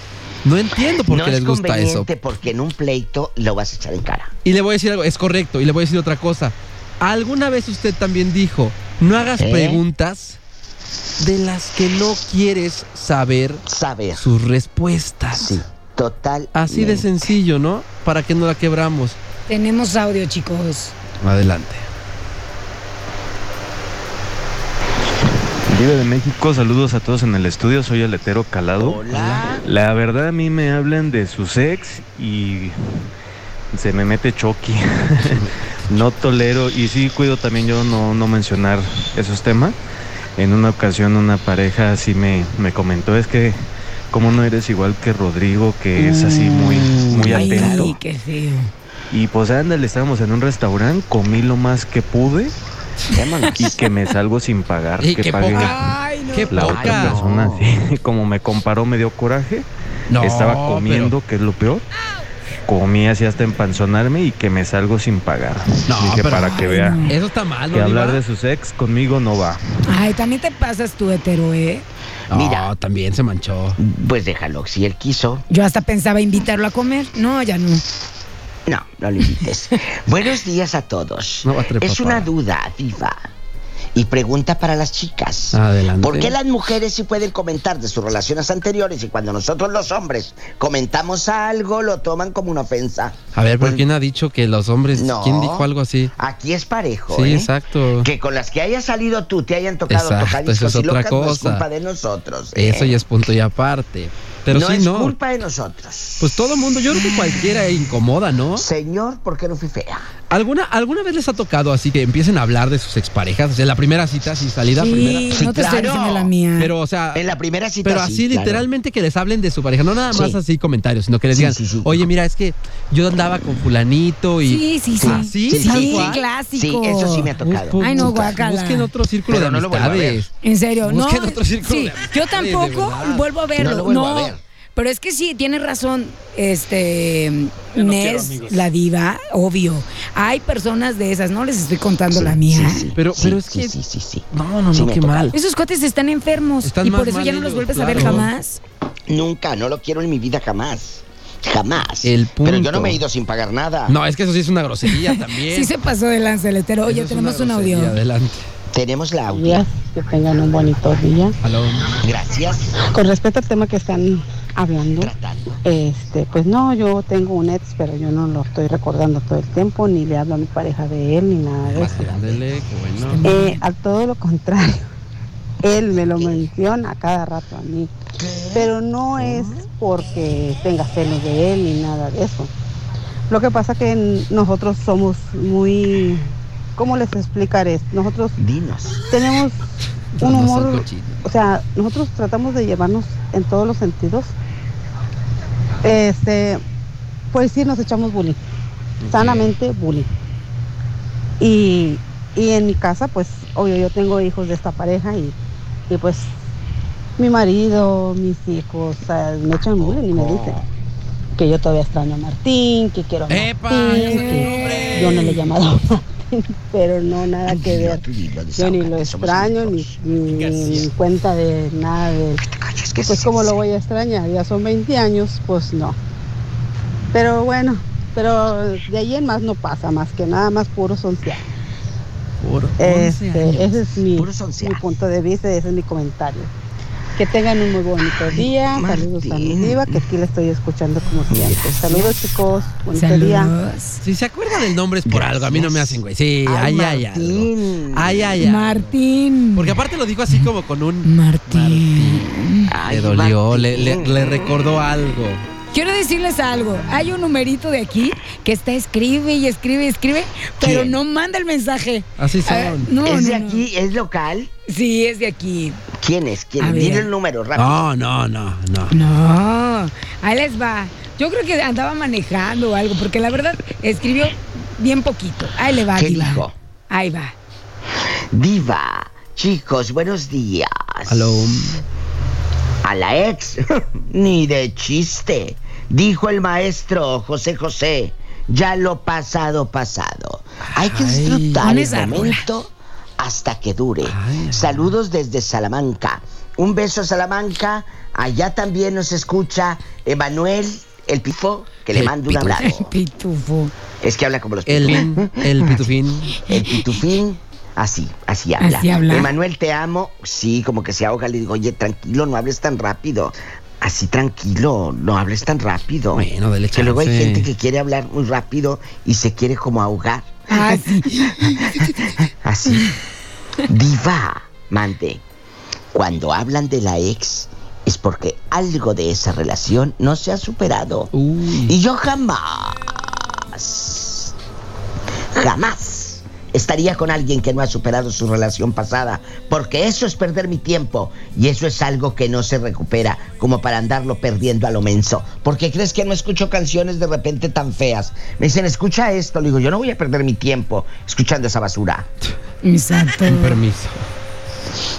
No entiendo por no qué es les gusta eso. conveniente porque en un pleito lo vas a echar en cara. Y le voy a decir algo, es correcto, y le voy a decir otra cosa. ¿Alguna vez usted también dijo, no hagas ¿Eh? preguntas de las que no quieres saber Saber. sus respuestas? Sí, total. Así de sencillo, ¿no? Para que no la quebramos. Tenemos audio, chicos. Adelante. Vive de México, saludos a todos en el estudio, soy Aletero Calado. Hola. La verdad a mí me hablan de sus ex y se me mete Chucky. no tolero y sí cuido también yo no, no mencionar esos temas. En una ocasión una pareja así me, me comentó, es que como no eres igual que Rodrigo, que es así muy, muy Ay, atento. qué feo. Y pues ándale, estábamos en un restaurante, comí lo más que pude y que me salgo sin pagar, Y que qué pague poca. Ay, no. Qué la poca. otra persona. sí. Como me comparó, me dio coraje. No, Estaba comiendo, que es lo peor. Comí así hasta empanzonarme y que me salgo sin pagar. No, Dije, pero- para que vea Eso está mal, ¿no? que hablar Diva? de sus ex conmigo no va. Ay, también te pasas tú, hetero, ¿eh? No, Mira. también se manchó. Pues déjalo, si él quiso. Yo hasta pensaba invitarlo a comer. No, ya no. No, no lo invites. Buenos días a todos. No va a trepar es una duda, Diva. Y pregunta para las chicas. Adelante. ¿Por qué las mujeres sí pueden comentar de sus relaciones anteriores y cuando nosotros los hombres comentamos algo lo toman como una ofensa? A ver, pero Pues- ¿quién ha dicho que los hombres... No. ¿Quién dijo algo así? Aquí es parejo, Sí, ¿eh? exacto. Que con las que hayas salido tú te hayan tocado Exacto, tocar eso es y otra locas, no es cosa. culpa de nosotros. ¿eh? Eso ya es punto y aparte. Pero no sí, es no. culpa de nosotros. Pues todo mundo, yo creo que cualquiera incomoda, ¿no? Señor, ¿por qué no fui fea? ¿Alguna, ¿Alguna vez les ha tocado así que empiecen a hablar de sus exparejas? O sea, la primera cita, sin salida, primera. Sí, Sí, no te estoy claro. diciendo la mía. Pero, o sea, En la primera cita pero sí, así claro. literalmente que les hablen de su pareja, no nada más Sí. así comentarios, sino que les Sí, digan, sí, sí. oye, mira, es que yo andaba con fulanito y... Sí, sí, sí. ¿Así? Sí, ¿Tal sí, cual? clásico. Sí, eso sí me ha tocado. Ay, no, guácala. Busquen otro círculo Pero de no lo a amistades. En serio, no. Busquen otro círculo sí, de yo amistades, tampoco de verdad. vuelvo a verlo. No lo vuelvo a ver. Pero es que sí, tienes razón, este, Nes, la diva, obvio. Hay personas de esas, no les estoy contando la mía. Sí, sí, Pero- sí, pero es sí, que- Sí, sí, sí. No, no, Sí no, qué mal. Esos cuates están enfermos Están y por eso ya no los vuelves a ver jamás. Nunca, no lo quiero en mi vida jamás. Jamás. El Pero yo no me he ido sin pagar nada. No, es que eso sí es una grosería también. Sí se pasó de lanza el hetero. Oye, tenemos un una audio. Adelante. Tenemos la audio. días, que tengan un bonito día. Aló. Gracias. Con respecto al tema que están hablando, Tratando. este, pues no, yo tengo un ex, pero yo no lo estoy recordando todo el tiempo, ni le hablo a mi pareja de él, ni nada de eso. Ándele, qué bueno. Eh, al todo lo contrario, él me lo menciona a cada rato a mí, pero no es porque tenga celos de él ni nada de eso. Lo que pasa que nosotros somos muy, ¿cómo les explicaré? Nosotros Dinos. tenemos un humor, o sea, nosotros tratamos de llevarnos en todos los sentidos. Este, pues sí nos echamos bullying, sanamente bullying. Y, y en mi casa, pues, obvio, yo tengo hijos de esta pareja y, y pues mi marido, mis hijos, o sea, me echan bullying y me dicen que yo todavía extraño a Martín, que quiero a Martín, ¡Epa! que yo no le he llamado a Martín, pero no nada que ver. Yo ni lo extraño, ni, ni, ni cuenta de nada de... Que Pues sí, cómo sí. lo voy a extrañar, ya son 20 años, pues no. Pero bueno, pero de ahí en más no pasa, más que nada más puro social. Puro 11 años. Este, ese es mi, punto de vista y ese es mi comentario. Que tengan un muy bonito día, saludos a mi diva, que aquí la estoy escuchando como siempre. Saludos chicos, bonito día. Si se acuerdan del nombre es por algo, a mí no me hacen güey. Sí, Ay, ay, ay. Ay, ay, ay. Martín. Porque aparte lo dijo así como con un... Martín. Le dolió, le, le- Martín. le recordó algo. Quiero decirles algo. Hay un numerito de aquí que está escribe y escribe y escribe, pero ¿Quién? no manda el mensaje. Así son. Ah, no, ¿Es no, de no. aquí? ¿Es local? Sí, es de aquí. ¿Quién es? ¿Quién. Dile el número, rápido. No, no, no, no. No, ahí les va. Yo creo que andaba manejando o algo, porque la verdad escribió bien poquito. Ahí le va, ¿Qué Diva. dijo? Ahí va. Diva, chicos, buenos días. Aló. A la ex, ni de chiste. Dijo el maestro José José ya lo pasado, pasado. Hay que disfrutar el momento hasta que dure. Ay. Saludos desde Salamanca. Un beso, Salamanca. Allá también nos escucha Emanuel, el pifo, que le El mando un abrazo. Pitufo. Es que habla como los El, pitufos. el pitufín. El pitufín, así, así habla. Así habla. Emanuel, te amo. Sí, como que se ahoga. Le digo, oye, tranquilo, no hables tan rápido. Así tranquilo, no hables tan rápido. Bueno, dele Que luego hay chance. gente que quiere hablar muy rápido y se quiere como ahogar. Ah, sí. Así. Diva, mande. Cuando hablan de la ex es porque algo de esa relación no se ha superado. Uy. Y yo jamás, jamás estaría con alguien que no ha superado su relación pasada, porque eso es perder mi tiempo y eso es algo que no se recupera como para andarlo perdiendo a lo menso. Porque crees que no escucho canciones de repente tan feas. Me dicen, escucha esto. Le digo, yo no voy a perder mi tiempo escuchando esa basura. Exacto. Con permiso.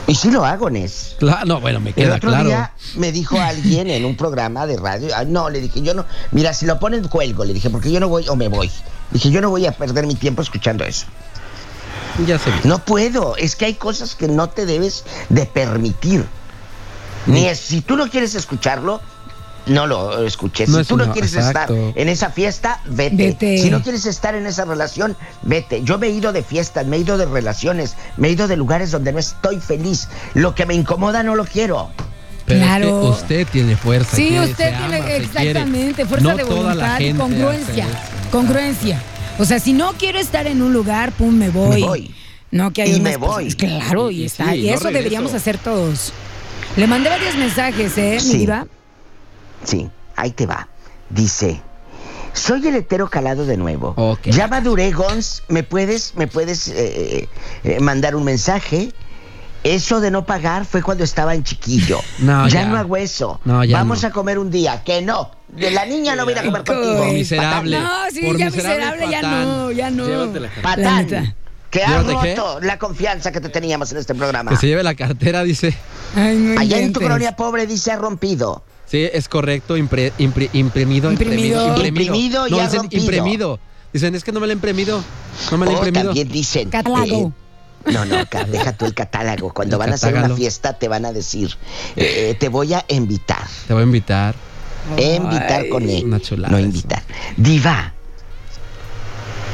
Y sí lo hago, Nes. Claro, no, bueno, me El queda otro claro. día me dijo alguien en un programa de radio, ah, no, le dije, yo no, mira, si lo ponen cuelgo, le dije, porque yo no voy o me voy. Dije, yo no voy a perder mi tiempo escuchando eso. Ya No puedo, es que hay cosas que no te debes de permitir. Ni es, si tú no quieres escucharlo, no lo escuches. No si tú no quieres exacto. estar en esa fiesta, vete. Vete. Si no quieres estar en esa relación, vete. Yo me he ido de fiestas, me he ido de relaciones, me he ido de lugares donde no estoy feliz. Lo que me incomoda no lo quiero. Pero es que Claro. usted tiene fuerza. Sí, quiere, usted se tiene ama, exactamente fuerza No de voluntad y congruencia. Congruencia. O sea, si no quiero estar en un lugar, pum, me voy. Me voy. No, que hay Y me voy. personas- Claro, y, está. sí, y no eso regreso. deberíamos hacer todos. Le mandé varios mensajes, ¿eh, mi Sí. diva? Sí, ahí te va. Dice, soy el hetero calado de nuevo. Ok. Ya maduré, Gons. ¿Me puedes, me puedes eh, eh, mandar un mensaje? Eso de no pagar fue cuando estaba en chiquillo. No, ya, ya. no hago eso. No, ya Vamos no. a comer un día. Que no. De la niña no voy a comer contigo. Por miserable. No, sí, Por ya miserable, miserable, ya no, ya no. Llévate la cartera. La Patán. Que has ¿Llévate qué? roto la confianza que te teníamos en este programa. Que se lleve la cartera, dice. Ay, no Allá en tu colonia pobre dice ha rompido. Sí, es correcto. impre- impri- imprimido, Imprimido. Imprimido y No, ha dicen rompido. imprimido. Dicen, es que no me lo he imprimido. No me lo he O imprimido. también dicen. Catálogo. eh, no, no, deja tú el catálogo. Cuando El van a hacer una fiesta te van a decir, eh, eh, te voy a invitar. Te voy a invitar. Invitar con él. No eso. invitar. Diva,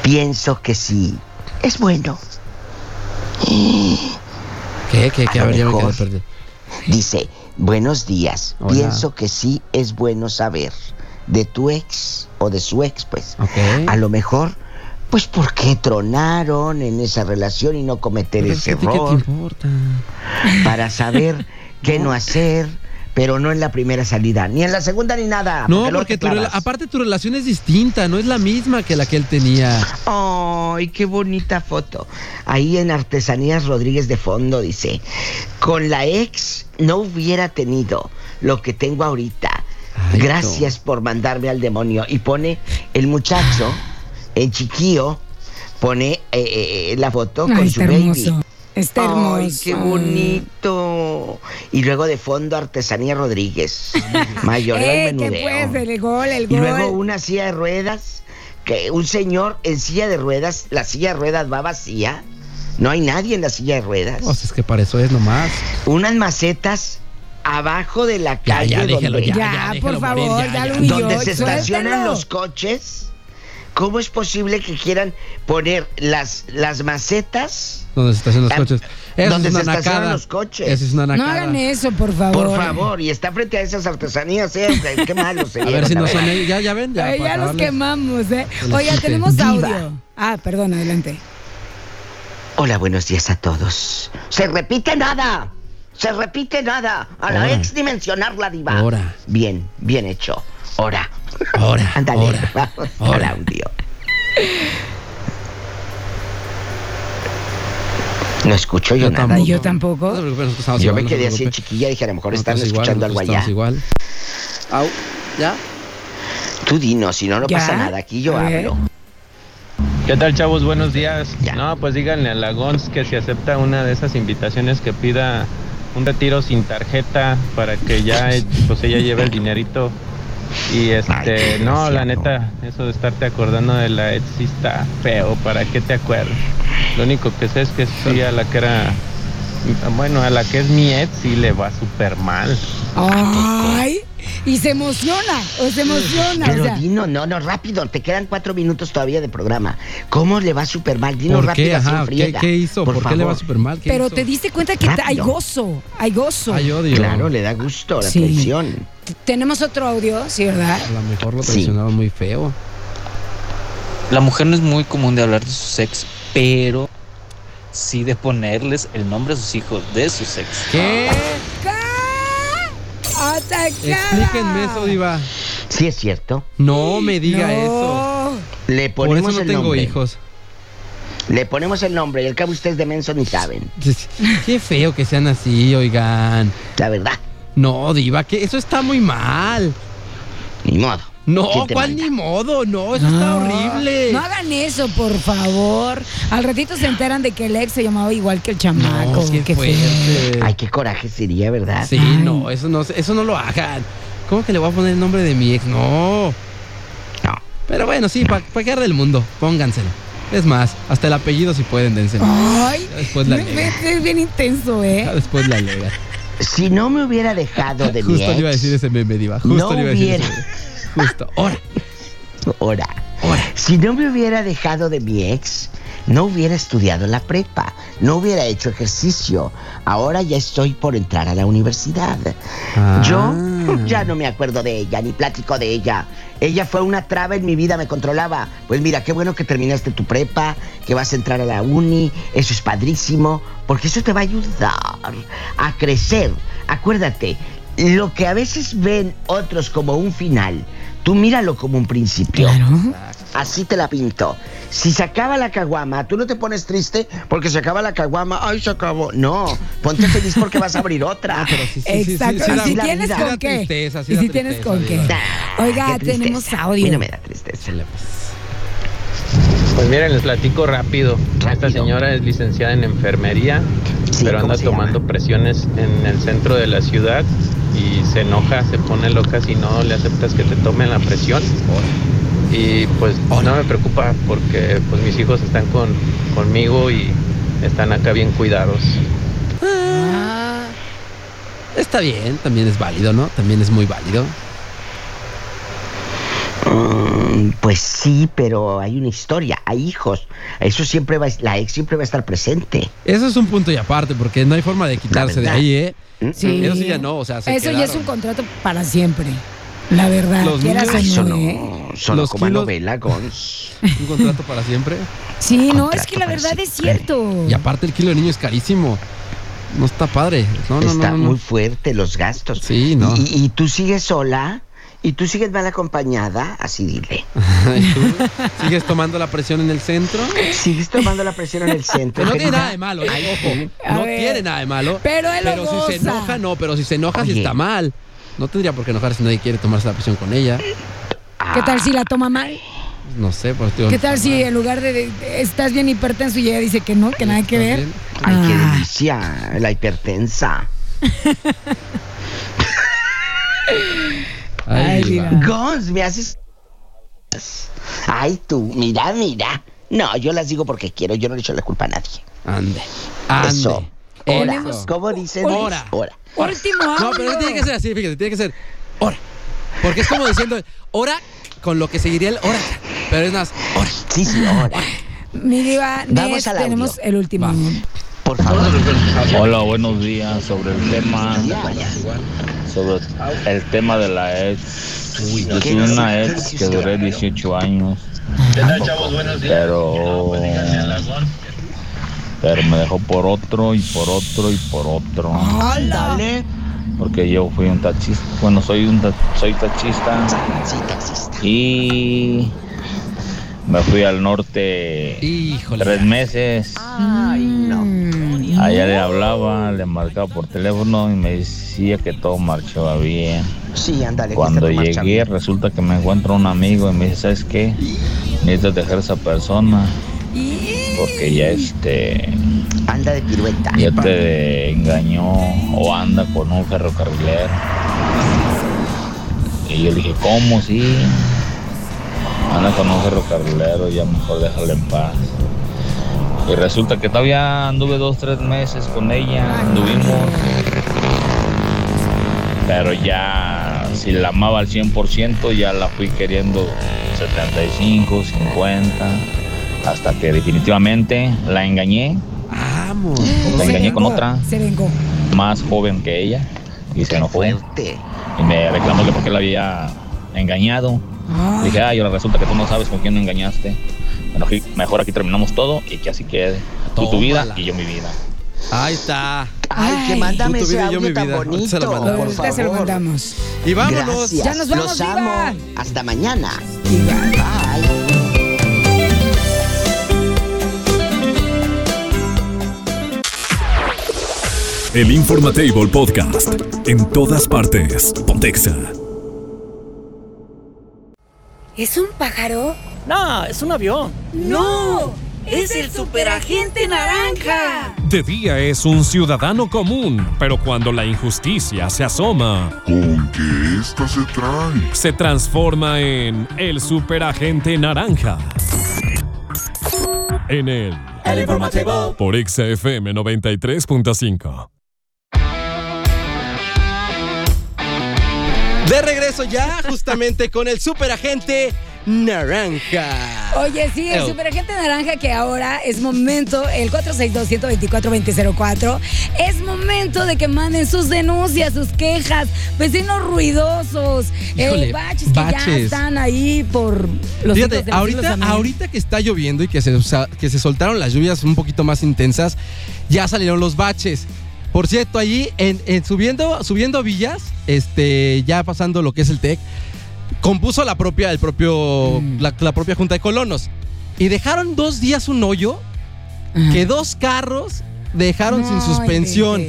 pienso que sí. Es bueno. ¿Qué? ¿Qué? ¿Qué? A A ver, ya me mejor. Dice, buenos días. Hola. Pienso que sí es bueno saber de tu ex o de su ex, pues. Ok. A lo mejor, pues, ¿por qué tronaron en esa relación y no cometer Pero ese que a ti, ¿Qué te error? importa? para saber qué no hacer, pero no en la primera salida, ni en la segunda ni nada. No, porque tu aparte tu relación es distinta, no es la misma que la que él tenía. ¡Ay, qué bonita foto! Ahí en Artesanías Rodríguez de fondo dice, con la ex no hubiera tenido lo que tengo ahorita. Ay, Gracias por mandarme al demonio. Y pone el muchacho, en chiquillo, pone eh, eh, la foto Ay, con su está baby. hermoso. Está hermoso. Ay, qué bonito. Y luego de fondo Artesanía Rodríguez. Mayor Eh, menudeo. pues, el gol, el Y luego una silla de ruedas, que un señor en silla de ruedas, la silla de ruedas va vacía. No hay nadie en la silla de ruedas. Pues es que para eso es nomás. Unas macetas abajo de la calle ya, donde, ya, Ya, déjelo por morir, favor, ya, ya, ya. lo donde se estacionan los coches. ¿Cómo es posible que quieran poner las, las macetas? Donde se estacionan los coches. Eso donde es una se estacionan los coches. Eso es una No hagan eso, por favor. Por favor, y está frente a esas artesanías, ¿eh? Qué- Qué malo se A ver si la no son ellos. Ya, ya ven, ya. Ay, para ya los quemamos, ¿eh? les Oiga, quite. tenemos Diva. audio. Ah, perdón, adelante. Hola, buenos días a todos. Se repite nada. Se repite nada. A la Ahora. ex ni mencionarla, diva. Ahora. Bien, bien hecho. Ahora. Ahora, Ándale. ahora, Vamos ahora. al audio. No escucho yo, Yo nada. tampoco. Y yo tampoco. No Yo me no quedé así en chiquilla. Dije, a lo mejor están Nosotros igual, escuchando algo allá. igual. Au, ¿ya? Tú dinos, si no, no ¿Ya? pasa nada. Aquí yo hablo. ¿Qué tal, chavos? Buenos días. Ya. No, pues díganle a la Gons que si acepta una de esas invitaciones que pida un retiro sin tarjeta para que ya pues ella lleve el dinerito Y este, no, la neta, eso de estarte acordando de la ex sí está feo, ¿para qué te acuerdas? Lo único que sé es que sí a la que era, bueno, a la que es mi ex sí le va súper mal. Ay, y se emociona, o se emociona. Pero o sea, Dino, no, no, rápido, te quedan cuatro minutos todavía de programa. ¿Cómo le va súper mal? Dino ¿Por rápido, qué? Ajá, ¿qué, friega. qué hizo? ¿Por, qué le va súper mal? ¿Qué pero hizo? te diste cuenta que hay gozo, hay gozo. Ay, odio. Claro, le da gusto la Sí. traición. Tenemos otro audio, ¿sí, verdad? A lo mejor lo Sí. traicionaron muy feo. La mujer no es muy común de hablar de su sex, pero sí de ponerles el nombre a sus hijos de su sex. ¿Qué? ¡Atacada! Explíquenme eso, Diva. Sí, es cierto. No me diga No. eso. Le Por ponemos eso no el tengo nombre. hijos. Le ponemos el nombre y al cabo ustedes de menso ni saben. Qué feo que sean así, oigan. La verdad, No, Diva, que eso está muy mal. ni modo. No, ¿Quién te ¿cuál manda? ni modo? No, eso está horrible. No hagan eso, por favor. Al ratito se enteran de que el ex se llamaba igual que el chamaco. No, qué fuerte. Ay, qué coraje sería, ¿verdad? Sí, no, eso no, eso no lo hagan. ¿Cómo que le voy a poner el nombre de mi ex? No. No. Pero bueno, sí, para pa quedar del mundo, pónganselo. Es más, hasta el apellido si pueden, dénselo. Ay, después la me- es bien intenso, ¿eh? después la lega. Si no me hubiera dejado de mi Justo ex, le iba a decir ese meme, Diva. Justo no le iba a decir hubiera- ese. Justo. Ahora. Ahora, si no me hubiera dejado de mi ex, no hubiera estudiado la prepa, no hubiera hecho ejercicio. Ahora ya estoy por entrar a la universidad. Ah. Yo ya no me acuerdo de ella, ni platico de ella. Ella fue una traba en mi vida, me controlaba. Pues mira, qué bueno que terminaste tu prepa, que vas a entrar a la uni, eso es padrísimo, porque eso te va a ayudar a crecer. Acuérdate, lo que a veces ven otros como un final, tú míralo como un principio. Así te la pinto. Si se acaba la caguama, tú no te pones triste porque se acaba la caguama. Ay, se acabó. No, ponte feliz porque vas a abrir otra. Exacto. y si tienes con qué. y si tienes con qué. Oiga, tenemos A mí audio. no me da tristeza. Pues miren, les platico rápido. Esta señora es licenciada en enfermería, Sí, pero ¿cómo anda tomando llama? presiones en el centro de la ciudad y se enoja, se pone loca si no le aceptas que te tomen la presión. Y pues no me preocupa porque pues mis hijos están con, conmigo y están acá bien cuidados. Ah, está bien, también es válido, ¿no? También es muy válido. Mm, pues sí, pero hay una historia, hay hijos. Eso siempre va, la ex siempre va a estar presente. Eso es un punto y aparte, porque no hay forma de quitarse de ahí, ¿eh? Sí. Eso sí ya no, o sea, se Eso ya es un contrato para siempre. La verdad, Los niños- Ay, sonó, ¿eh? sonó Los como kilos- novela, Gons. Un contrato para siempre. Sí, no, es que la verdad es cierto. Y aparte el kilo de niño es carísimo. No está padre. No, Está no, no. muy fuerte los gastos. Sí, no. Y, y tú sigues sola, y tú sigues mal acompañada, así dile. ¿Y tú sigues tomando la presión en el centro? Sigues tomando la presión en el centro. Que no tiene nada de malo, ¿eh? ojo. A No ver. tiene nada de malo. Pero él lo Pero si se enoja, no. Pero si se enoja, sí está mal. No tendría por qué enojarse si nadie quiere tomarse la presión con ella. ¿Qué tal si la toma mal? No sé, pues tío. ¿Qué tal si en lugar de, de- estás bien hipertenso y ella dice que no, que nada que ver? bien? Ay, qué Ah. delicia, la hipertensa. Ay, diva. Gons, me haces. Ay, tú, mira, mira. No, yo las digo porque quiero, yo no le echo la culpa a nadie. Ande. Ande. Eso. Hora. Eso. ¿Cómo dicen? Hora. Hora. Último audio. No, pero no tiene que ser así, fíjate, tiene que ser hora. Porque es como diciendo hora con lo que seguiría el hora. Pero es más, hora. Sí, sí, hora. Mi diva, Vamos al tenemos el último. Va. Por favor. Hola, buenos días. Sobre el tema, sobre el tema de la ex. Yo ¿qué tuve una ¿Qué ex que duré 18 años, pero pero me dejó por otro y por otro y por otro, Ándale. porque yo fui un taxista. Bueno, soy un ta- soy taxista Sí, taxista. y me fui al norte Híjole. tres meses. Ay, no. Mm, Allá le hablaba, le marcaba por teléfono y me decía que todo marchaba bien. Sí, ándale. Cuando llegué resulta que me encuentro un amigo y me dice, ¿sabes qué? Necesitas dejar a esa persona porque ya este Anda de pirueta. ya te engañó o anda con un ferrocarrilero. Y yo le dije, ¿cómo? Sí. Anda con un ferrocarrilero, ya mejor déjala en paz. Y resulta que todavía anduve dos, tres meses con ella, anduvimos. Pero ya, si la amaba al 100%, ya la fui queriendo 75, 50, hasta que definitivamente la engañé. Vamos. La Se engañé con vengó, otra, Se vengó. más joven que ella, y se enojó. Y me reclamó que porque la había engañado. Le dije, ay, ahora resulta que tú no sabes con quién me engañaste. Bueno, aquí- mejor aquí terminamos todo y que así quede. Tú tu vida y yo mi vida. Ahí está. Ay, que mándame ese yo audio mi tan bonito. se lo mandamos. por Ahorita se lo favor. mandamos. Y vámonos. Gracias. Ya nos vamos, Los amo. Hasta mañana. Bye. El Informatable Podcast. En todas partes. Pontexa. ¿Es un pájaro? No, es un avión. ¡No! ¡Es el superagente naranja! De día es un ciudadano común, pero cuando la injusticia se asoma, ¿Con qué esta se trae? se transforma en el superagente naranja. En el El informativo. por XFM 93.5. De regreso ya, justamente con el superagente naranja. Oye, sí, el superagente naranja que ahora es momento, el 462-124-2004, es momento de que manden sus denuncias, sus quejas, vecinos ruidosos, eh, Híjole, baches que ya están ahí por los Fíjate, de ahorita, ahorita que está lloviendo y que se, que se soltaron las lluvias un poquito más intensas, ya salieron los baches. Por cierto, allí en, en subiendo, subiendo villas, este, ya pasando lo que es el TEC, compuso la propia, el propio, Mm. la, la propia Junta de Colonos. Y dejaron dos días un hoyo que dos carros dejaron sin suspensión.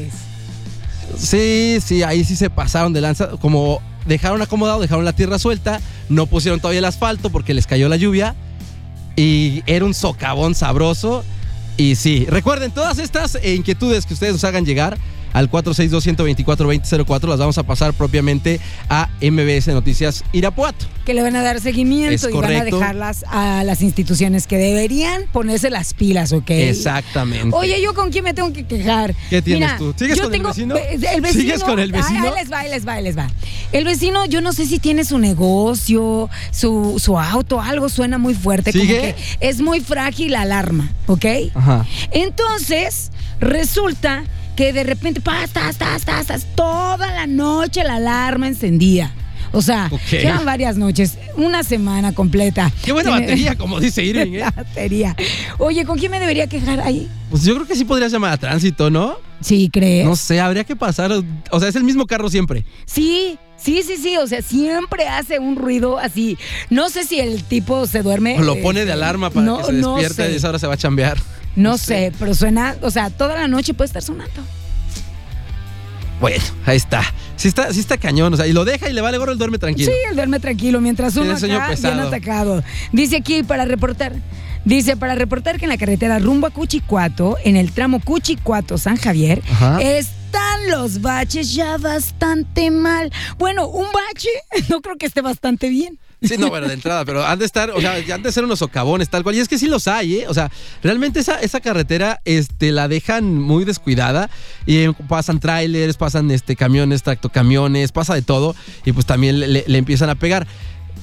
Sí, sí, ahí sí se pasaron de lanza. Como dejaron acomodado, dejaron la tierra suelta, no pusieron todavía el asfalto porque les cayó la lluvia. Y era un socavón sabroso. Y sí, recuerden, todas estas eh, inquietudes que ustedes nos hagan llegar al 462-124-2004 las vamos a pasar propiamente a MBS Noticias Irapuato. Que le van a dar seguimiento y van a dejarlas a las instituciones que deberían ponerse las pilas, ¿ok? Exactamente. Oye, ¿yo con quién me tengo que quejar? ¿Qué tienes Mira, tú? ¿Sigues yo con el tengo- vecino? El vecino ¿Sigues con el vecino? Ay, ahí les va, ahí les va, ahí les va. El vecino, yo no sé si tiene su negocio, su, su auto, algo suena muy fuerte. ¿Sigue? Como que es muy frágil la alarma, ¿ok? Ajá. Entonces, resulta que de repente, pas, tas, tas, tas, toda la noche la alarma encendía. O sea, Ok. eran varias noches, una semana completa. Qué buena Tiene- batería, como dice Irving, ¿eh? La batería. Oye, ¿con quién me debería quejar ahí? Pues yo creo que sí podrías llamar a tránsito, ¿no? Sí, ¿crees? No sé, habría que pasar. O sea, es el mismo carro siempre. Sí, sí, sí, sí. O sea, siempre hace un ruido así. No sé si el tipo se duerme. O lo pone eh, de alarma para no- que se no despierte sé. y a esa hora se va a chambear. No sé, pero suena, o sea, toda la noche puede estar sonando. Bueno, ahí está. Sí está, sí está cañón. O sea, y lo deja y le vale gorro, él duerme tranquilo. Sí, él duerme tranquilo mientras Sí, uno el sueño acá bien atacado. Dice aquí para reportar. Dice, para reportar que en la carretera rumbo a Cuchicuato, en el tramo Cuchicuato-San Javier, Ajá. están los baches ya bastante mal. Bueno, un bache no creo que esté bastante bien. Sí, no, bueno, de entrada, pero han de estar, o sea, ya han de ser unos socavones, tal cual. Y es que sí los hay, ¿eh? O sea, realmente esa, esa carretera este, la dejan muy descuidada. Y eh, pasan trailers, pasan este, camiones, tractocamiones, pasa de todo. Y pues también le, empiezan a pegar.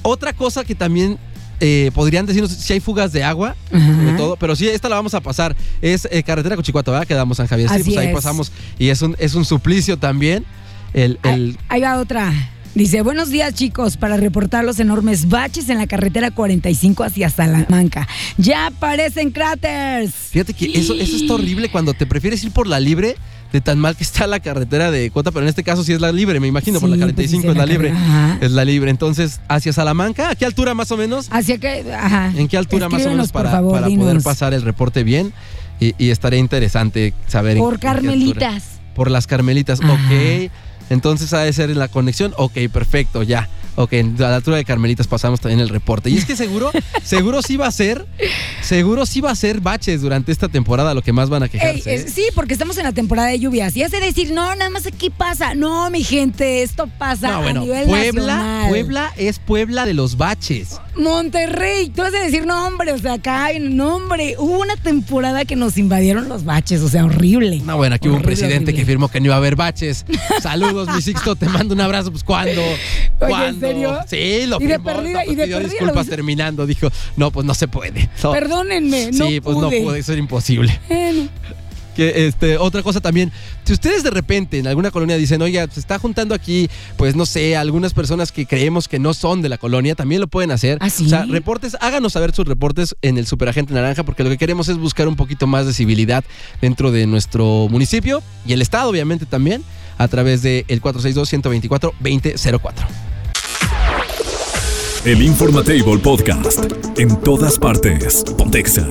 Otra cosa que también eh, podrían decirnos si hay fugas de agua, sobre todo, pero sí, esta la vamos a pasar. Es eh, carretera Cochicuato, ¿verdad? Quedamos San Javier. Sí, pues ahí es. pasamos. Y es un, es un suplicio también. El, el, Ahí va otra. Dice, buenos días chicos, para reportar los enormes baches en la carretera 45 hacia Salamanca. Ya aparecen cráteres. Fíjate que eso, eso está horrible cuando te prefieres ir por la libre de tan mal que está la carretera de Cuota, pero en este caso sí es la libre, me imagino, por la Sí, pues 45 sí, es la la libre. ajá. Es la libre. Entonces, hacia Salamanca, ¿a qué altura más o menos? Hacia que, ajá. ¿En qué altura más o menos para, favor, para poder pasar el reporte bien? Y, y estaría interesante saber. Por en qué. Carmelitas. Por las Carmelitas, Ajá. ok. Entonces ha de ser en la conexión, ok, perfecto, ya. Ok, a la altura de Carmelitas pasamos también el reporte. Y es que seguro, seguro sí va a ser, seguro sí va a ser baches durante esta temporada lo que más van a quejarse. ¿eh? sí, porque estamos en la temporada de lluvias. Y hace decir, no, nada más aquí pasa. No, mi gente, esto pasa No, a bueno, nivel Puebla, nacional. Puebla es Puebla de los baches. Monterrey, tú vas a decir, no, hombre, o sea, acá, no, hombre, hubo una temporada que nos invadieron los baches, o sea, horrible. No, bueno, aquí hubo un presidente horrible. que firmó que no iba a haber baches. Saludos, mi Sixto, te mando un abrazo. Pues, ¿cuándo? ¿en ¿Cuándo? Serio? Sí, lo Y de firmó. perdida- no, pues, y de pidió perdida disculpas lo- terminando. Dijo, no, pues no se puede. No. Perdónenme, no Sí, pues no pude. puede, eso era imposible. Bueno. Que este, otra cosa también, si ustedes de repente en alguna colonia dicen, oiga, se está juntando aquí, pues no sé, algunas personas que creemos que no son de la colonia, también lo pueden hacer. ¿Ah, sí? O sea, reportes, háganos saber sus reportes en el Superagente Naranja, porque lo que queremos es buscar un poquito más de civilidad dentro de nuestro municipio y el estado, obviamente, también, a través del 462-124-2004. El Informatable Podcast. En todas partes. Pontexa.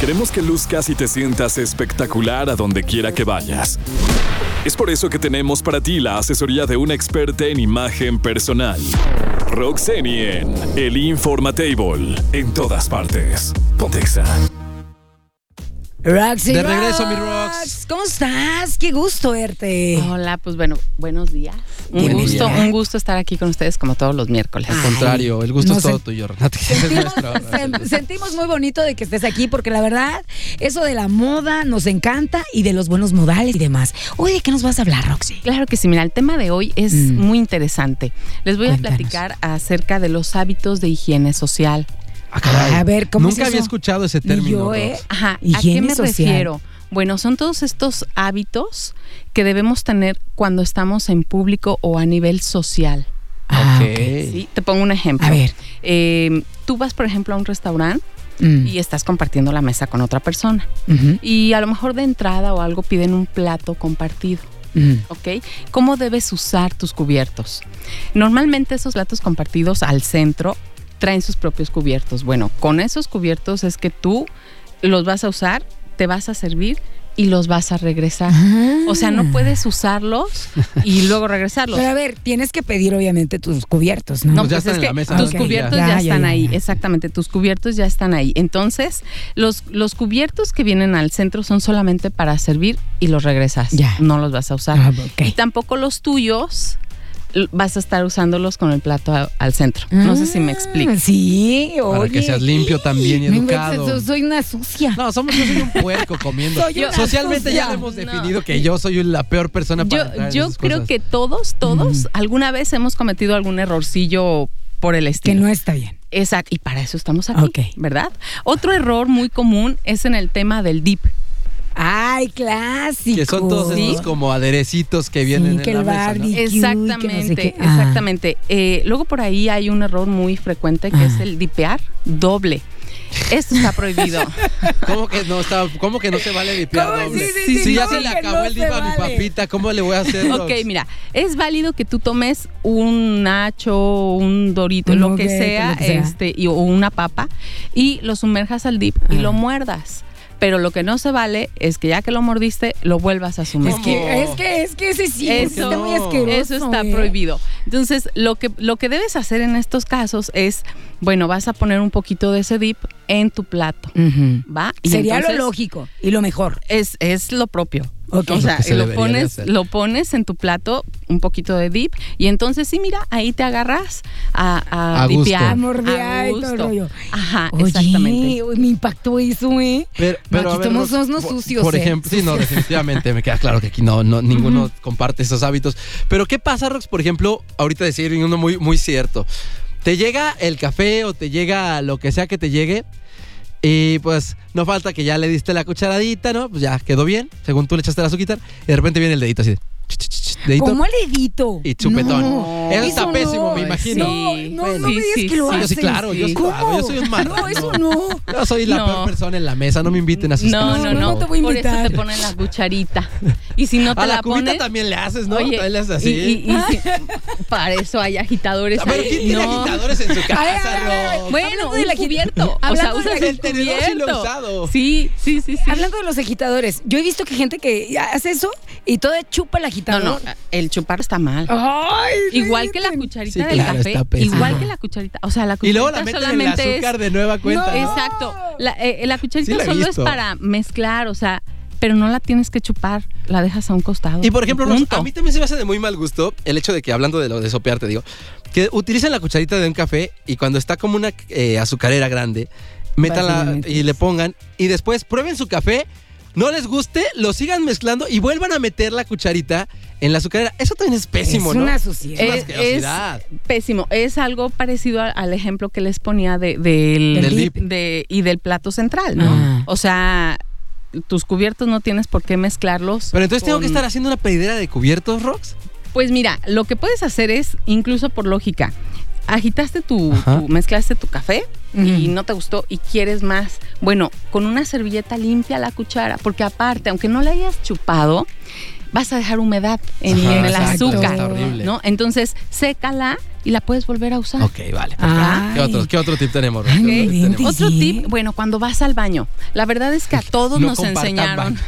Queremos que luzcas y te sientas espectacular a donde quiera que vayas. Es por eso que tenemos para ti la asesoría de una experta en imagen personal. Roxeni en El Informatable. En todas partes. Pontexa. Roxy De regreso, mi Rox. ¿Cómo estás? Qué gusto verte. Hola, pues bueno, buenos días. Un gusto, un gusto estar aquí con ustedes como todos los miércoles. Al contrario, el gusto no es todo tuyo, Renata. nuestro- Sen- sentimos muy bonito de que estés aquí porque la verdad, eso de la moda nos encanta y de los buenos modales y demás. Oye, ¿de qué nos vas a hablar, Roxy? Claro que sí, mira, el tema de hoy es Mm. muy interesante. Les voy Cuéntanos. a platicar acerca de los hábitos de higiene social. Ah, caray. A ver, ¿cómo Nunca es había escuchado ese término. yo, ¿eh? Ajá, ¿a qué me social. refiero? Bueno, son todos estos hábitos que debemos tener cuando estamos en público o a nivel social. Ah, Ok. ok. ¿sí? Te pongo un ejemplo. A ver. Eh, tú vas, por ejemplo, a un restaurante Mm. y estás compartiendo la mesa con otra persona. Y a lo mejor de entrada o algo piden un plato compartido. ¿ok? ¿Cómo debes usar tus cubiertos? Normalmente esos platos compartidos al centro traen sus propios cubiertos. Bueno, con esos cubiertos es que tú los vas a usar, te vas a servir y los vas a regresar. O sea, no puedes usarlos y luego regresarlos. Pero a ver, tienes que pedir obviamente tus cubiertos, ¿no? No, Pues ya pues están es en que la mesa, tus cubiertos Ya, ya, ya, están ya, ahí, exactamente, tus cubiertos ya están ahí. Entonces, los, los cubiertos que vienen al centro son solamente para servir y los regresas. Ya. No los vas a usar. Ah. Y tampoco los tuyos vas a estar usándolos con el plato a- al centro. No sé si me explico. Ah, Sí, oye. Para que seas limpio también y educado. yo soy una sucia. No, somos, yo soy un puerco comiendo. Soy Socialmente ya sucia. hemos No. definido que yo soy la peor persona para Yo, yo esas creo cosas. que todos, todos, alguna vez hemos cometido algún errorcillo por el Que estilo. no está bien. Exacto, y para eso estamos aquí, Ok. ¿verdad? Otro error muy común es en el tema del dip. Ay, clásico. Que son todos Sí. esos como aderecitos que vienen Sí, que en la el mesa, ¿no? barbie. que no sé Exactamente, qué. Ah. exactamente. Eh, luego por ahí hay un error muy frecuente que Ah. es el dipear doble. Esto está prohibido. ¿Cómo que no está, cómo que no se vale dipear doble? Sí, sí, sí, si ya se le acabó no el dip a mi papita, ¿cómo le voy a hacer? Ok, mira, es válido que tú tomes un nacho, un dorito, Un lo que sea, lo que sea. este, y, o una papa, y lo sumerjas al dip y Ah. lo muerdas. Pero lo que no se vale es que ya que lo mordiste, lo vuelvas a Es sumergir. que, es que, es que ese sí, Eso, está muy asqueroso. eso está ¿eh? prohibido. Entonces, lo que, lo que debes hacer en estos casos es, bueno, vas a poner un poquito de ese dip en tu plato. ¿va? Y Sería lo lógico y lo mejor. Es, es lo propio. O sea, Lo pones, lo pones en tu plato, un poquito de dip, y entonces sí, mira, ahí te agarras a, a, A gusto. dipear, A mordear a y todo el gusto. rollo. Ajá, Oye, exactamente. uy, me impactó eso, ¿eh? Pero, pero, aquí somos unos por- sucios, Por ¿eh? ejemplo, sí, no, definitivamente me queda claro que aquí no, no ninguno comparte esos hábitos. Pero ¿qué pasa, Rox? Por ejemplo, ahorita decir uno muy, muy cierto. Te llega el café o te llega lo que sea que te llegue. Y pues no falta que ya le diste la cucharadita, ¿no? Pues ya quedó bien, según tú le echaste la azuquita. Y de repente viene el dedito así de. Dedito ¿Cómo el dedito? y chupetón. No, eso está eso pésimo, no. me imagino. No, Sí, no, bueno. no me digas sí, que lo Sí, yo haces. sí, claro, yo ¿Cómo? hago, yo soy un marrano. No, eso no. Yo soy la No. peor persona en la mesa, no me inviten a sus No, casas, no, no, favor. te voy a Por eso te ponen la cucharita. Y si no te A la, la, cubita pones, también le haces, ¿no? Oye, También le haces así. y- y- y si- para eso hay agitadores. A ver, ahí. ¿quién tiene No. agitadores en su casa? Bueno, un cubierto. O sea, usas el tenedor sí lo he cubierto. usado. Sí, sí, sí, sí. Hablando de los agitadores, yo he visto que gente que hace eso y toda chupa el No, agitador. no, el chupar está mal. Ay, igual que la cucharita Sí, del claro, café, igual que la cucharita, o sea, la cucharita Y luego la meten en el solamente azúcar es de nueva cuenta. ¿no? Exacto. La, eh, la cucharita Sí la he solo es para mezclar, o sea, pero no la tienes que chupar, la dejas a un costado. Y por ejemplo, a mí también se me hace de muy mal gusto el hecho de que, hablando de lo de sopear, te digo, que utilicen la cucharita de un café y cuando está como una eh, azucarera grande, métanla y le pongan y después prueben su café, no les guste, lo sigan mezclando y vuelvan a meter la cucharita en la azucarera. Eso también es pésimo, Es ¿no? una suciedad. Es una Es, pésimo. Es algo parecido a- al ejemplo que les ponía de, del, Del dip de- y del plato central, ¿no? Ah. O sea, tus cubiertos no tienes por qué mezclarlos. Pero entonces tengo que estar haciendo una pedidera de cubiertos, Rox. Pues mira, lo que puedes hacer es, incluso por lógica, agitaste tu, mezclaste tu café y no te gustó y quieres más. Bueno, con una servilleta limpia la cuchara, porque aparte, aunque no la hayas chupado, vas a dejar humedad en, Ajá, en el exacto, azúcar. ¿no? Entonces, sécala y la puedes volver a usar. Ok, vale. ¿Qué, otro, ¿Qué otro tip tenemos? Ay, ¿Qué otro tip tenemos? Otro tip, bueno, cuando vas al baño, la verdad es que a todos No nos enseñaron.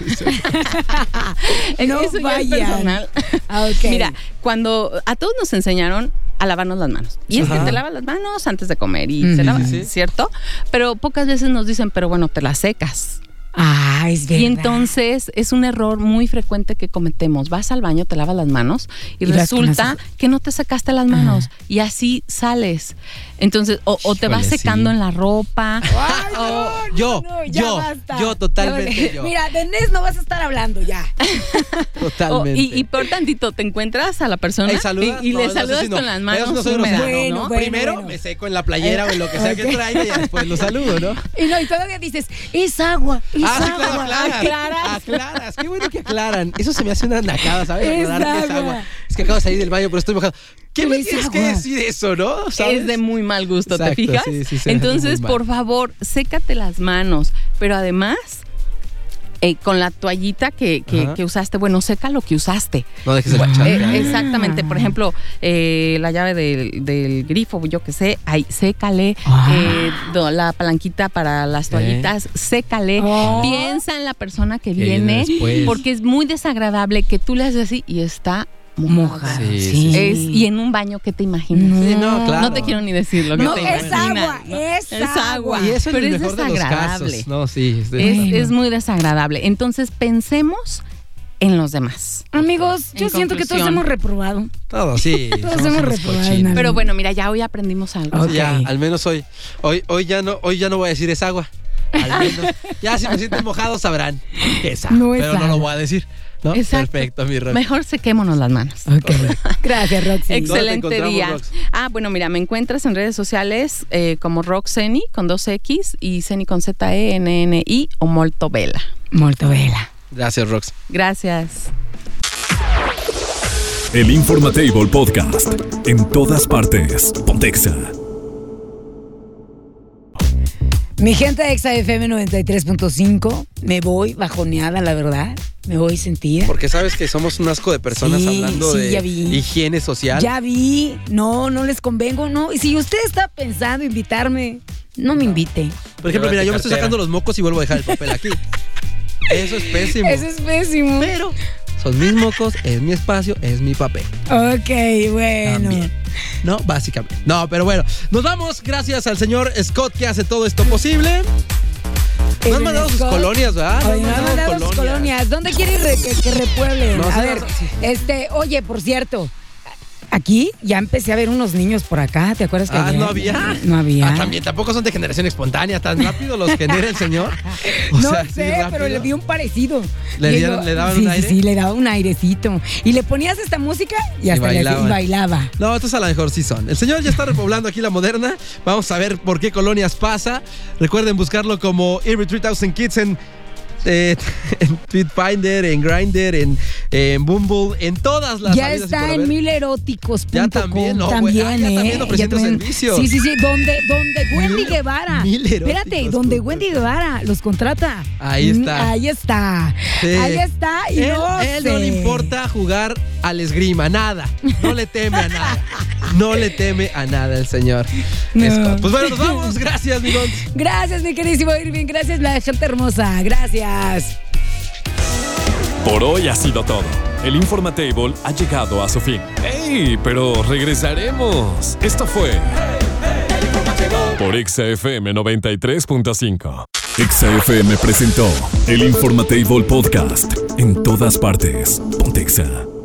No Eso ya es vayan. personal. Ah. Mira, cuando a todos nos enseñaron a lavarnos las manos. Y es que te lavas las manos antes de comer y Ujú. se lava, Sí, sí. ¿cierto? Pero pocas veces nos dicen, pero bueno, te las secas. Ah, es verdad. Y entonces es un error muy frecuente que cometemos. Vas al baño, te lavas las manos y, resulta las- que no te secaste las manos y así sales. Entonces, o, o te vas secando sí. en la ropa. Ay, o- yo, no, ya yo, basta. yo, totalmente yo. Mira, de Nes no vas a estar hablando ya. o- Totalmente. y, y por tantito te encuentras a la persona ¿saludas? y, y No, le saludas no. con las Eso manos húmedas. Bueno, ¿no? bueno. Primero me seco en la playera o en lo que sea que traiga y después lo saludo, ¿no? Y no, y todavía dices, es agua, es Ah, sí, claro, aclaras. aclaras. Aclaras. Qué bueno que aclaran. Eso se me hace una nacada, ¿sabes? Es Aclarar que es agua. agua. Es que acabo de salir del baño, pero estoy mojado. ¿Qué me Es tienes que agua. decir eso, no? ¿Sabes? Es de muy mal gusto, Exacto, ¿te fijas? sí, sí, hace Entonces, por favor, sécate las manos. Pero además, eh, con la toallita que, que- que usaste, bueno, seca lo que usaste. No dejes el Eh, chanta. exactamente, por ejemplo, eh, la llave del, del grifo, yo que sé, ahí, sécale. Ah. Eh, la palanquita para las toallitas, sécale. Oh. Piensa en la persona que, Que viene porque es muy desagradable que tú le haces así y está. Moja. Sí, Sí. sí, Es, y en un baño, ¿qué te imaginas? No. Sí, no, claro. No te quiero ni decir lo que No, te es imaginas, agua, ¿no? es Es agua. agua. Y eso es pero el es mejor de los desagradable. casos. No, sí. es Es, muy desagradable. Entonces pensemos en los demás. Amigos, yo En siento que todos hemos reprobado. Todo, sí. Todos hemos reprobado. Pero bueno, mira, ya hoy aprendimos algo. Ya, al menos hoy. Hoy, hoy, ya no, hoy ya no voy a decir es agua. Al menos. ya si me sienten mojado sabrán que es agua. No es pero no lo voy a decir. ¿No? Exacto. Perfecto, mi Rox. Mejor sequémonos las manos. Ok. Gracias, Roxy. ¿Dónde te Excelente día. Rox? Ah, bueno, mira, me encuentras en redes sociales eh, como Roxeni con dos X y Ceni con Z E N N I o Molto Vela. Molto bella. Gracias, Rox. Gracias. El Informatable Podcast. En todas partes. Pontexa. Mi gente de XAFM 93.5, me voy bajoneada, la verdad. Me voy sentida. Porque sabes que somos un asco de personas Sí, hablando sí, de ya vi. higiene social. Ya vi, no, no les convengo, no. Y si usted está pensando invitarme, no me invite. Por ejemplo, mira, yo me estoy sacando los mocos y vuelvo a dejar el papel aquí. Eso es pésimo. Eso es pésimo. Pero son mis mocos, es mi espacio, es mi papel. Ok, bueno. También. No, básicamente. No, pero bueno. Nos vamos gracias al señor Scott que hace todo esto posible. Nos han mandado sus colonias, ¿verdad? Me han mandado sus colonias. ¿Dónde quiere ir re- que, que repueblen? No, a ver, este, oye, por cierto, aquí ya empecé a ver unos niños por acá, ¿te acuerdas que Ah, ayer? no había. No había. Ah, también tampoco son de generación espontánea, tan rápido los genera el señor. O no sea, sí, sé, pero le vi un parecido. ¿Le dieron- le daban sí, un sí, aire? Sí, le daba un airecito. Y le ponías esta música y hasta le- y bailaba. No, estos a lo mejor sí son. El señor ya está repoblando aquí la moderna. Vamos a ver por qué colonias pasa. Recuerden buscarlo como Every 3000 Kids en, eh, en Tweetfinder, en Grindr, en, en Bumble, en todas las Ya está en mileróticos.com. Ya también, no, también, Ah, ya ¿eh? también ofreciendo Ya también. servicios. Sí, sí, sí. Donde, donde Wendy Guevara. Espérate, donde Wendy Guevara los contrata. Ahí Mm, está. Ahí está. Sí. Ahí está. Y él, no él no le importa jugar al esgrima, nada. No le teme a nada. No le teme a nada el señor. No. Pues bueno, nos vamos. Gracias, mi. Gracias, mi queridísimo Irving. Gracias, la gente hermosa. Gracias. Por hoy ha sido todo. el Informatable ha llegado a su fin. ¡Ey! Pero regresaremos. Esto fue por XFM 93.5. XFM presentó el Informatable Podcast. En todas partes. Pontexa.